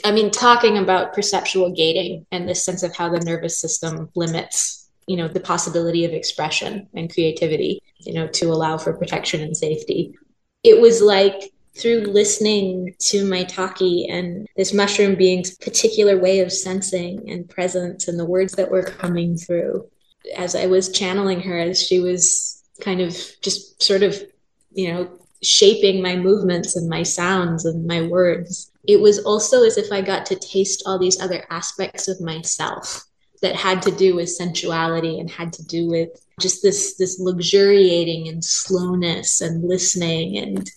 [SPEAKER 7] I mean, talking about perceptual gating and this sense of how the nervous system limits, you know, the possibility of expression and creativity, you know, to allow for protection and safety. It was like through listening to Maitake and this mushroom being's particular way of sensing and presence and the words that were coming through as I was channeling her, as she was kind of just sort of, you know, shaping my movements and my sounds and my words. It was also as if I got to taste all these other aspects of myself. That had to do with sensuality and had to do with just this this luxuriating and slowness and listening. And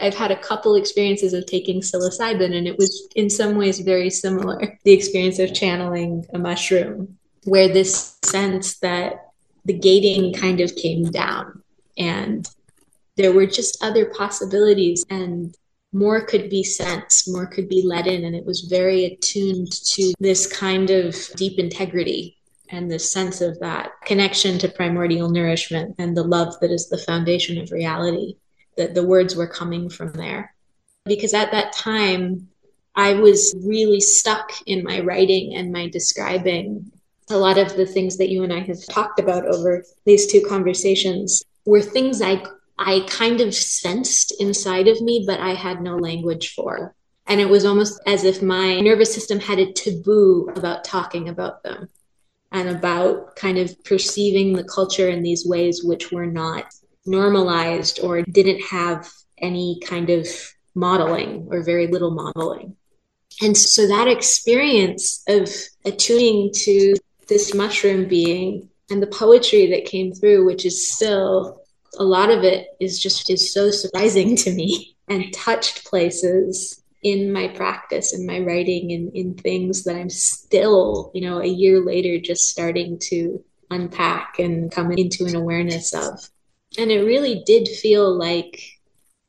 [SPEAKER 7] I've had a couple experiences of taking psilocybin and it was in some ways very similar the experience of channeling a mushroom where this sense that the gating kind of came down. And there were just other possibilities. And more could be sensed, more could be let in. And it was very attuned to this kind of deep integrity and this sense of that connection to primordial nourishment and the love that is the foundation of reality, that the words were coming from there. Because at that time, I was really stuck in my writing and my describing. A lot of the things that you and I have talked about over these two conversations were things I I kind of sensed inside of me, but I had no language for. And it was almost as if my nervous system had a taboo about talking about them and about kind of perceiving the culture in these ways which were not normalized or didn't have any kind of modeling or very little modeling. And so that experience of attuning to this mushroom being and the poetry that came through, which is still a lot of it is just is so surprising to me and touched places in my practice in my writing and in things that i'm still you know a year later just starting to unpack and come into an awareness of and it really did feel like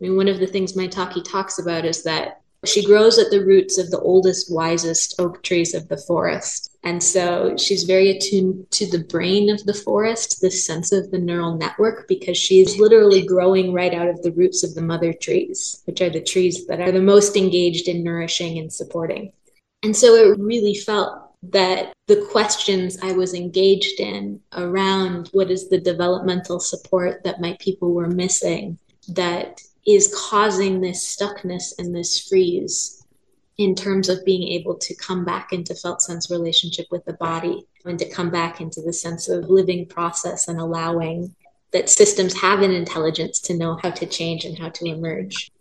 [SPEAKER 7] i mean one of the things Maitake talks about is that she grows at the roots of the oldest, wisest oak trees of the forest. And so she's very attuned to the brain of the forest, the sense of the neural network, because she's literally growing right out of the roots of the mother trees, which are the trees that are the most engaged in nourishing and supporting. And so it really felt that the questions I was engaged in around what is the developmental support that my people were missing, that is causing this stuckness and this freeze in terms of being able to come back into felt sense relationship with the body and to come back into the sense of living process and allowing that systems have an intelligence to know how to change and how to emerge.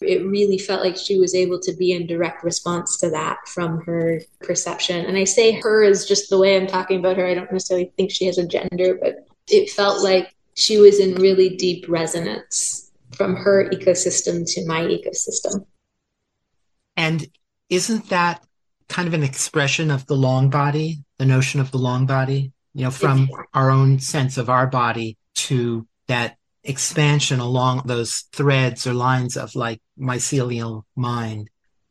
[SPEAKER 7] It really felt like she was able to be in direct response to that from her perception. And I say her is just the way I'm talking about her. I don't necessarily think she has a gender, but it felt like she was in really deep resonance from her ecosystem to my ecosystem.
[SPEAKER 6] And isn't that kind of an expression of the long body, the notion of the long body, you know, from our own sense of our body to that expansion along those threads or lines of like mycelial mind?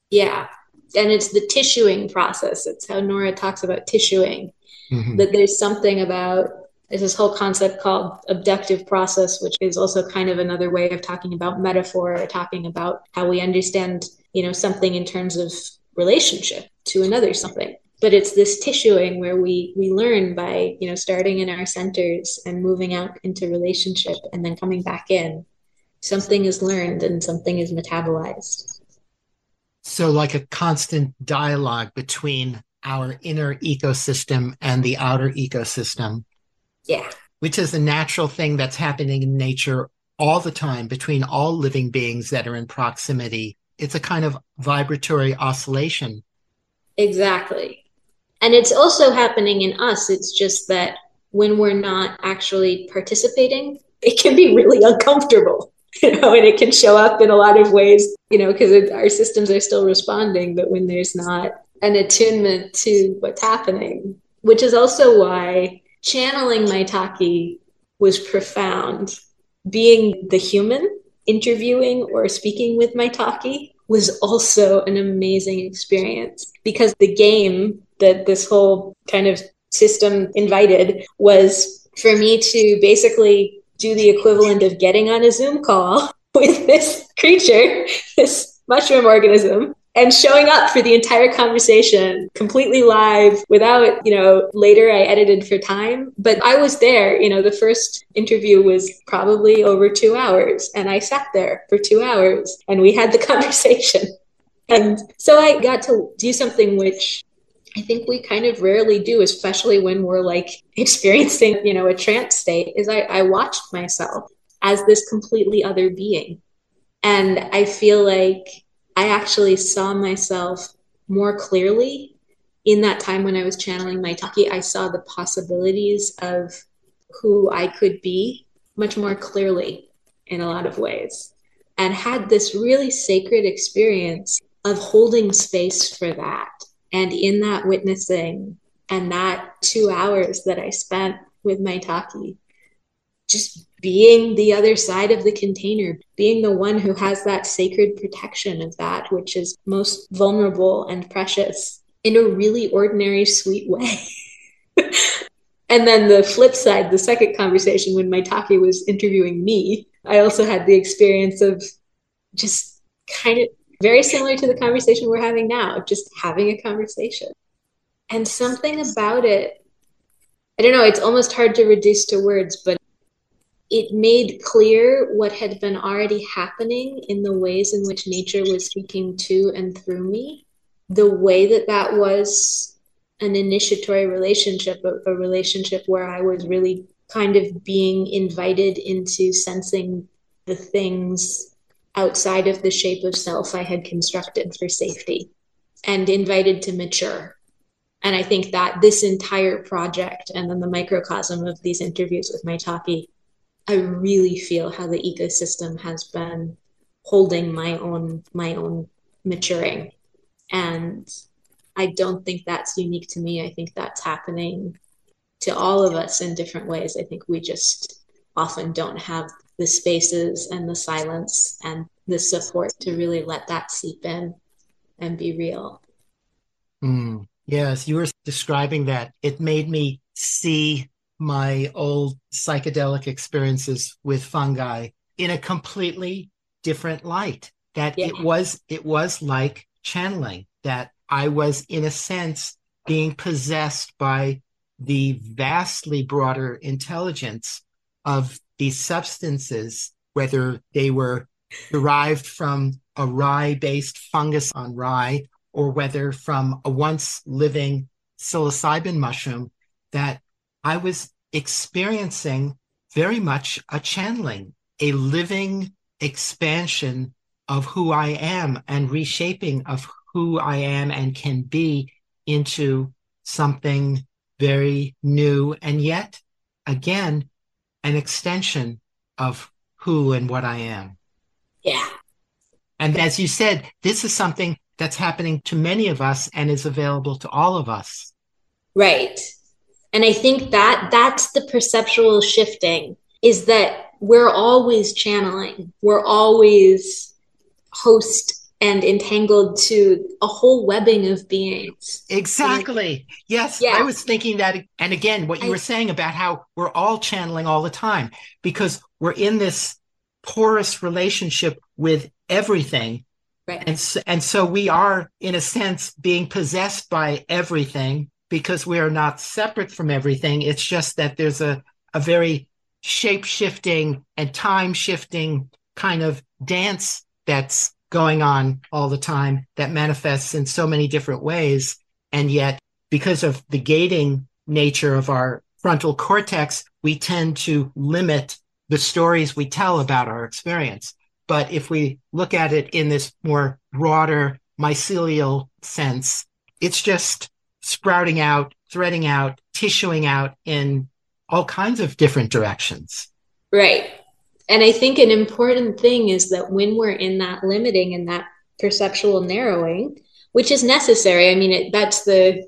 [SPEAKER 7] Yeah. And it's the tissuing process. It's how Nora talks about tissuing. Mm-hmm. That there's something about there's this whole concept called abductive process, which is also kind of another way of talking about metaphor or talking about how we understand, you know, something in terms of relationship to another something. But it's this tissuing where we we learn by, you know, starting in our centers and moving out into relationship and then coming back in. Something is learned and something is metabolized.
[SPEAKER 6] So like a constant dialogue between our inner ecosystem and the outer ecosystem
[SPEAKER 7] yeah.
[SPEAKER 6] Which is a natural thing that's happening in nature all the time between all living beings that are in proximity. It's a kind of vibratory oscillation.
[SPEAKER 7] Exactly. And it's also happening in us. It's just that when we're not actually participating, it can be really uncomfortable, you know, and it can show up in a lot of ways, you know, because our systems are still responding. But when there's not an attunement to what's happening, which is also why channeling Maitake was profound. Being the human interviewing or speaking with Maitake was also an amazing experience because the game that this whole kind of system invited was for me to basically do the equivalent of getting on a Zoom call with this creature, this mushroom organism, and showing up for the entire conversation completely live without, you know, later I edited for time. But I was there, you know, the first interview was probably over two hours and I sat there for two hours and we had the conversation. And so I got to do something which I think we kind of rarely do, especially when we're like experiencing, you know, a trance state, is I, I watched myself as this completely other being. And I feel like I actually saw myself more clearly in that time when I was channeling Maitake, I saw the possibilities of who I could be much more clearly in a lot of ways and had this really sacred experience of holding space for that. And in that witnessing and that two hours that I spent with Maitake, just being the other side of the container, being the one who has that sacred protection of that which is most vulnerable and precious in a really ordinary, sweet way. and then the flip side, the second conversation when Maitake was interviewing me, I also had the experience of just kind of very similar to the conversation we're having now, just having a conversation. And something about it, I don't know, it's almost hard to reduce to words, but it made clear what had been already happening in the ways in which nature was speaking to and through me. The way that that was an initiatory relationship, a, a relationship where I was really kind of being invited into sensing the things outside of the shape of self I had constructed for safety and invited to mature. And I think that this entire project and then the microcosm of these interviews with my Maitake, I really feel how the ecosystem has been holding my own my own maturing. And I don't think that's unique to me. I think that's happening to all of us in different ways. I think we just often don't have the spaces and the silence and the support to really let that seep in and be real.
[SPEAKER 6] Mm, yes, you were describing that. It made me see my old psychedelic experiences with fungi in a completely different light. That yeah. it was it was like channeling. That I was in a sense being possessed by the vastly broader intelligence of these substances, whether they were derived from a rye based fungus on rye or whether from a once living psilocybin mushroom, that I was experiencing very much a channeling, a living expansion of who I am and reshaping of who I am and can be into something very new and yet again an extension of who and what I am.
[SPEAKER 7] Yeah.
[SPEAKER 6] And as you said, this is something that's happening to many of us and is available to all of us.
[SPEAKER 7] Right. And I think that that's the perceptual shifting is that we're always channeling. We're always host and entangled to a whole webbing of beings.
[SPEAKER 6] Exactly. Yes. Yeah. I was thinking that. And again, what you I, were saying about how we're all channeling all the time because we're in this porous relationship with everything.
[SPEAKER 7] Right.
[SPEAKER 6] And, so, and so we are, in a sense, being possessed by everything because we are not separate from everything. It's just that there's a, a very shape shifting and time shifting kind of dance that's going on all the time that manifests in so many different ways. And yet, because of the gating nature of our frontal cortex, we tend to limit the stories we tell about our experience. But if we look at it in this more broader mycelial sense, it's just sprouting out, threading out, tissuing out in all kinds of different directions.
[SPEAKER 7] Right and I think an important thing is that when we're in that limiting and that perceptual narrowing, which is necessary, I mean, it, that's the,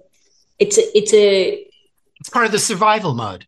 [SPEAKER 7] it's a, it's a,
[SPEAKER 6] it's part of the survival mode.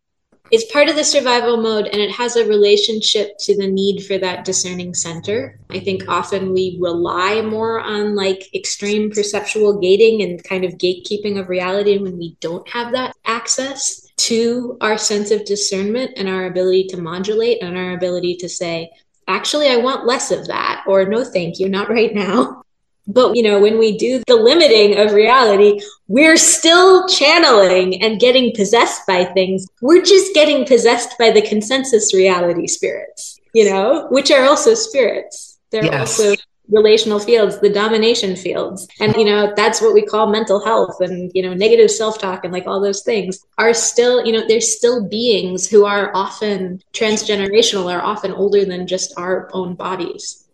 [SPEAKER 7] It's part of the survival mode, and it has a relationship to the need for that discerning center. I think often we rely more on like extreme perceptual gating and kind of gatekeeping of reality when we don't have that access to our sense of discernment and our ability to modulate and our ability to say, actually, I want less of that, or no, thank you, not right now. But, you know, when we do the limiting of reality, we're still channeling and getting possessed by things. We're just getting possessed by the consensus reality spirits, you know, which are also spirits. They're yes. also relational fields the domination fields and you know that's what we call mental health and you know negative self-talk and like all those things are still you know there's still beings who are often transgenerational or often older than just our own bodies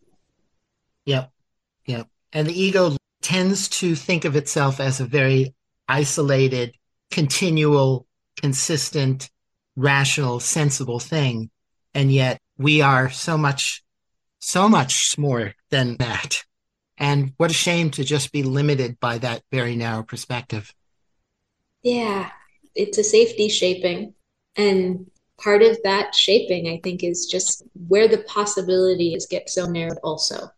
[SPEAKER 6] yep yep and the ego tends to think of itself as a very isolated, continual, consistent, rational, sensible thing. And yet we are so much, so much more than that. And what a shame to just be limited by that very narrow perspective.
[SPEAKER 7] Yeah, it's a safety shaping. And part of that shaping, I think, is just where the possibilities get so narrowed, also.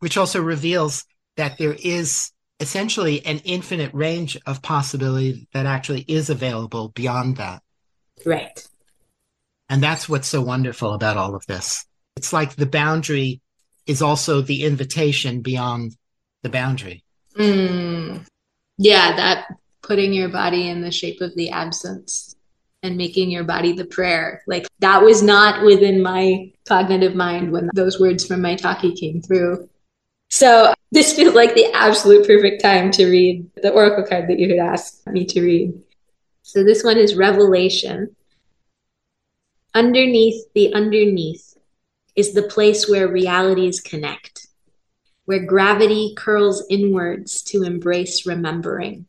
[SPEAKER 6] Which also reveals that there is essentially an infinite range of possibility that actually is available beyond that.
[SPEAKER 7] Right.
[SPEAKER 6] And that's what's so wonderful about all of this. It's like the boundary is also the invitation beyond the boundary.
[SPEAKER 7] Mm. Yeah, that putting your body in the shape of the absence and making your body the prayer. Like that was not within my cognitive mind when those words from Maitake came through. So this feels like the absolute perfect time to read the oracle card that you had asked me to read. So this one is Revelation. Underneath the underneath is the place where realities connect, where gravity curls inwards to embrace remembering,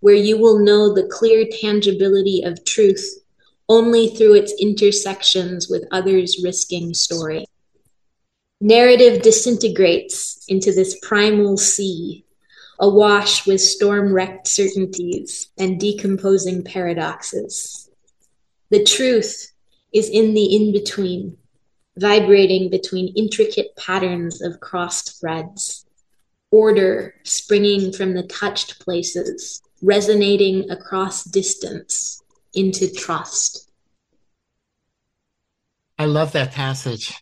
[SPEAKER 7] where you will know the clear tangibility of truth only through its intersections with others' risking story. Narrative disintegrates into this primal sea, awash with storm wrecked certainties and decomposing paradoxes. The truth is in the in between, vibrating between intricate patterns of crossed threads, order springing from the touched places, resonating across distance into trust.
[SPEAKER 6] I love that passage.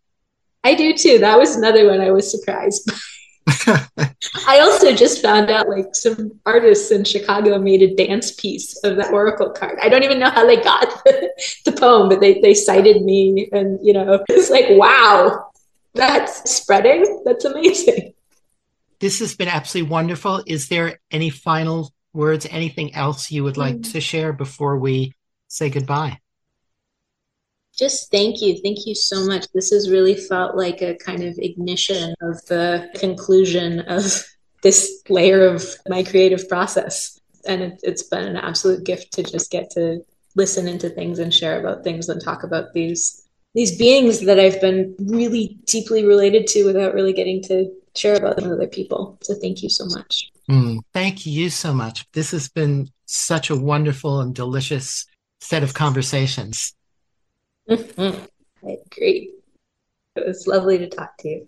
[SPEAKER 7] I do too. That was another one I was surprised by. I also just found out like some artists in Chicago made a dance piece of that oracle card. I don't even know how they got the, the poem, but they, they cited me and you know, it's like, wow, that's spreading. That's amazing.
[SPEAKER 6] This has been absolutely wonderful. Is there any final words, anything else you would like mm. to share before we say goodbye?
[SPEAKER 7] Just thank you. Thank you so much. This has really felt like a kind of ignition of the conclusion of this layer of my creative process. And it, has been an absolute gift to just get to listen into things and share about things and talk about these these beings that I've been really deeply related to without really getting to share about them with other people. So thank you so much.
[SPEAKER 6] Mm, thank you so much. This has been such a wonderful and delicious set of conversations.
[SPEAKER 7] Agree. It was lovely to talk to you.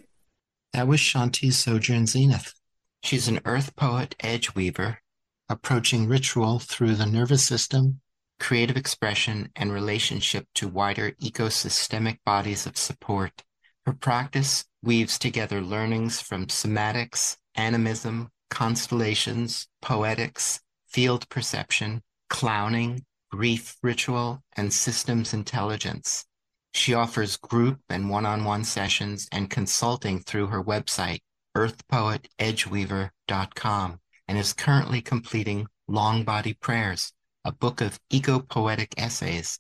[SPEAKER 6] That was Shante Sojourn Zenith. She's an earth poet edge weaver, approaching ritual through the nervous system, creative expression, and relationship to wider ecosystemic bodies of support. Her practice weaves together learnings from somatics, animism, constellations, poetics, field perception, clowning, grief ritual, and systems intelligence. She offers group and one on one sessions and consulting through her website, earthpoetedgeweaver.com, and is currently completing Long Body Prayers, a book of eco poetic essays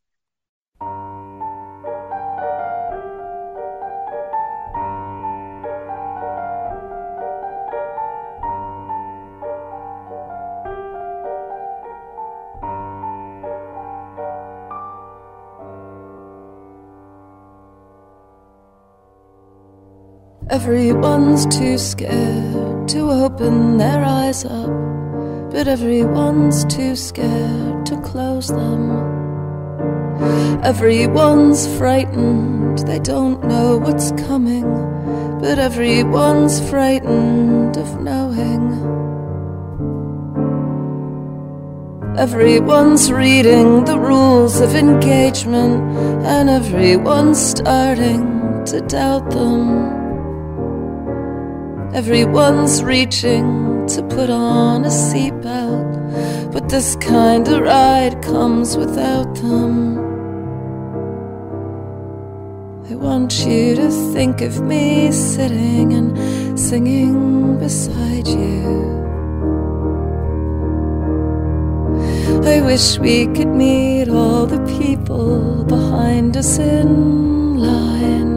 [SPEAKER 8] Everyone's too scared to open their eyes up, but everyone's too scared to close them. Everyone's frightened, they don't know what's coming, but everyone's frightened of knowing. Everyone's reading the rules of engagement, and everyone's starting to doubt them. Everyone's reaching to put on a seatbelt, but this kind of ride comes without them. I want you to think of me sitting and singing beside you. I wish we could meet all the people behind us in line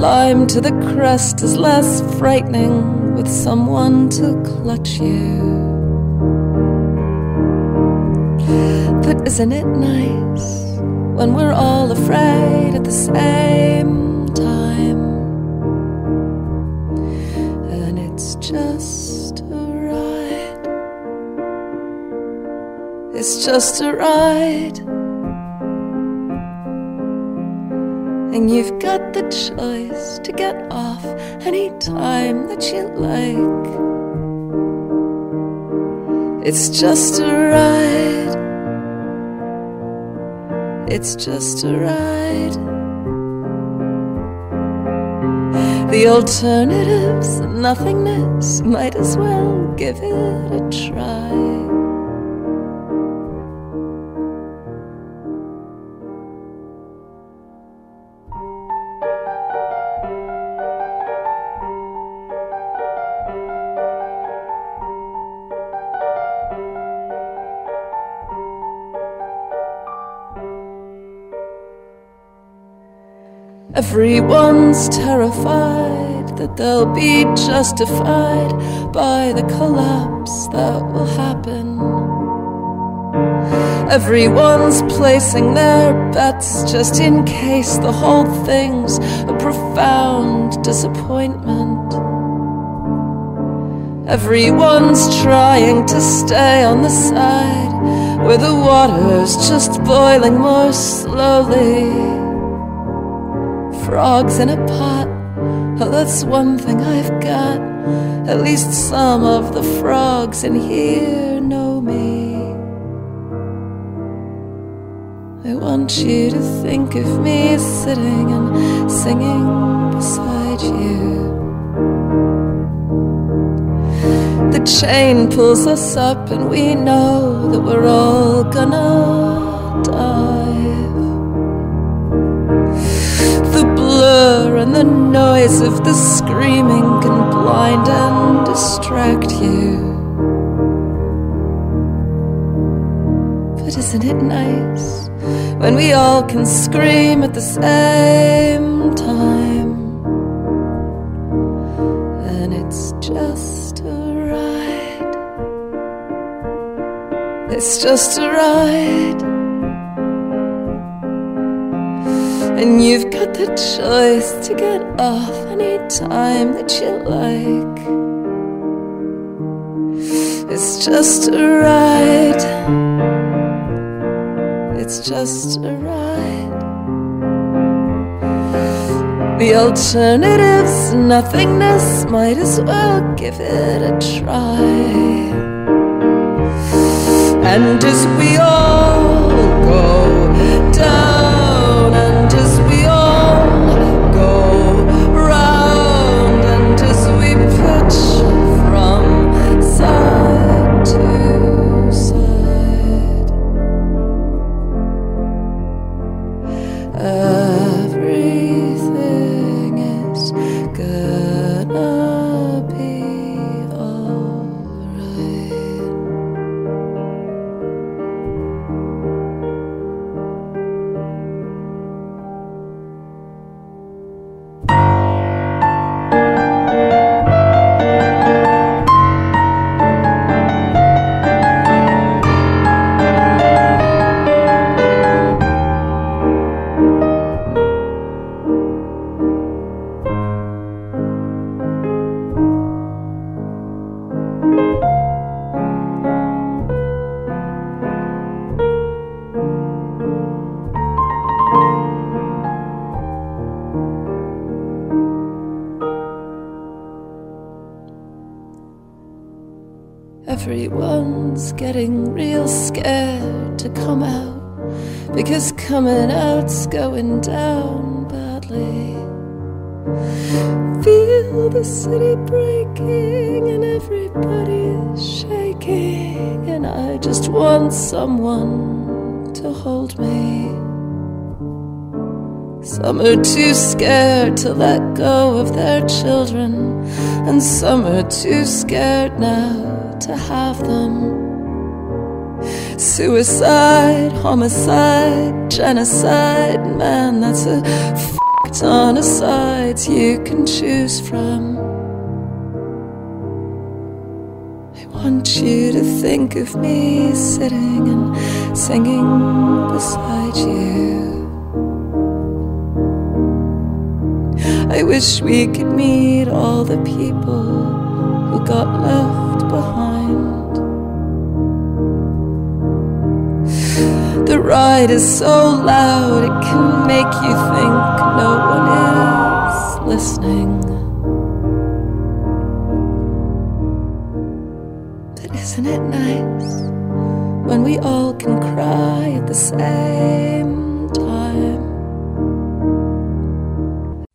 [SPEAKER 8] climb to the crest is less frightening with someone to clutch you. But isn't it nice when we're all afraid at the same time? And it's just a ride. It's just a ride. And you've got the choice to get off any time that you like. It's just a ride. It's just a ride. The alternatives, nothingness, might as well give it a try. Everyone's terrified that they'll be justified by the collapse that will happen. Everyone's placing their bets just in case the whole thing's a profound disappointment. Everyone's trying to stay on the side where the water's just boiling more slowly frogs in a pot. Oh, that's one thing I've got. At least some of the frogs in here know me. I want you to think of me sitting and singing beside you. The chain pulls us up, and we know that we're all gonna dive. And the noise of the screaming can blind and distract you. But isn't it nice when we all can scream at the same time? And it's just a ride. It's just a ride. And you've got the choice to get off any time that you like. It's just a ride. It's just a ride. The alternative's nothingness. Might as well give it a try. And as we all scared to let go of their children, and some are too scared now to have them. Suicide, homicide, genocide, man, that's a ton of sides you can choose from. I want you to think of me sitting and singing beside you. Wish we could meet all the people who got left behind. The ride is so loud it can make you think no one is listening. But isn't it nice when we all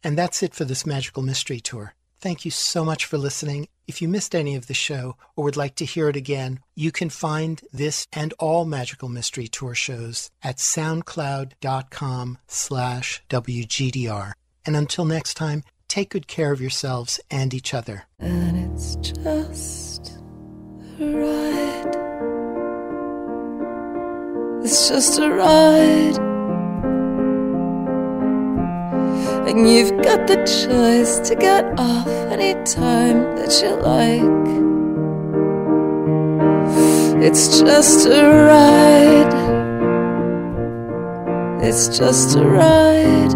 [SPEAKER 6] And that's it for this Magical Mystery Tour. Thank you so much for listening. If you missed any of the show or would like to hear it again, you can find this and all Magical Mystery Tour shows at soundcloud.com slash WGDR. And until next time, take good care of yourselves and each other.
[SPEAKER 8] And it's just a ride. It's just a ride. And you've got the choice to get off anytime that you like. It's just a ride. It's just a ride.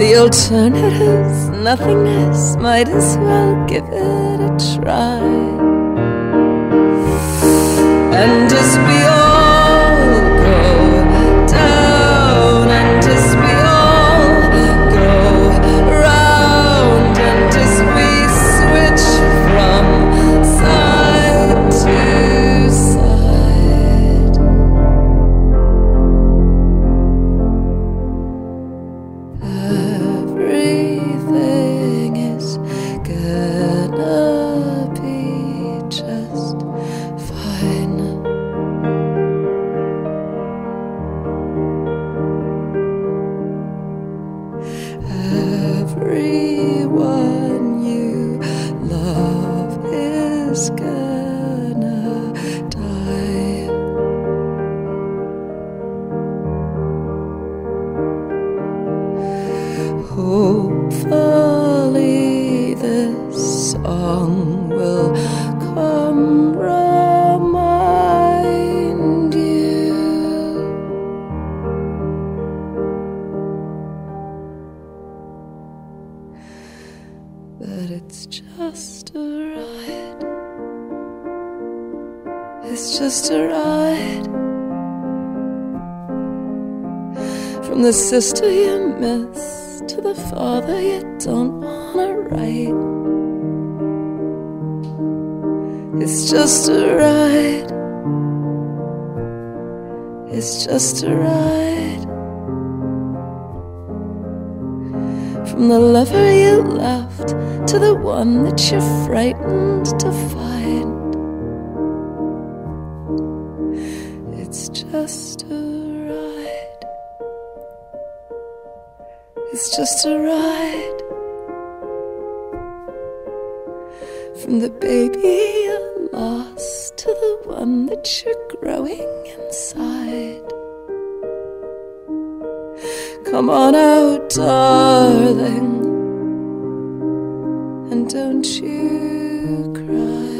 [SPEAKER 8] The alternative's nothingness. Might as well give it a try. And as we all sister you miss to the father you don't wanna write. It's just a ride. It's just a ride. From the lover you left to the one that you're frightened the baby you lost to the one that you're growing inside. Come on out, darling, and don't you cry.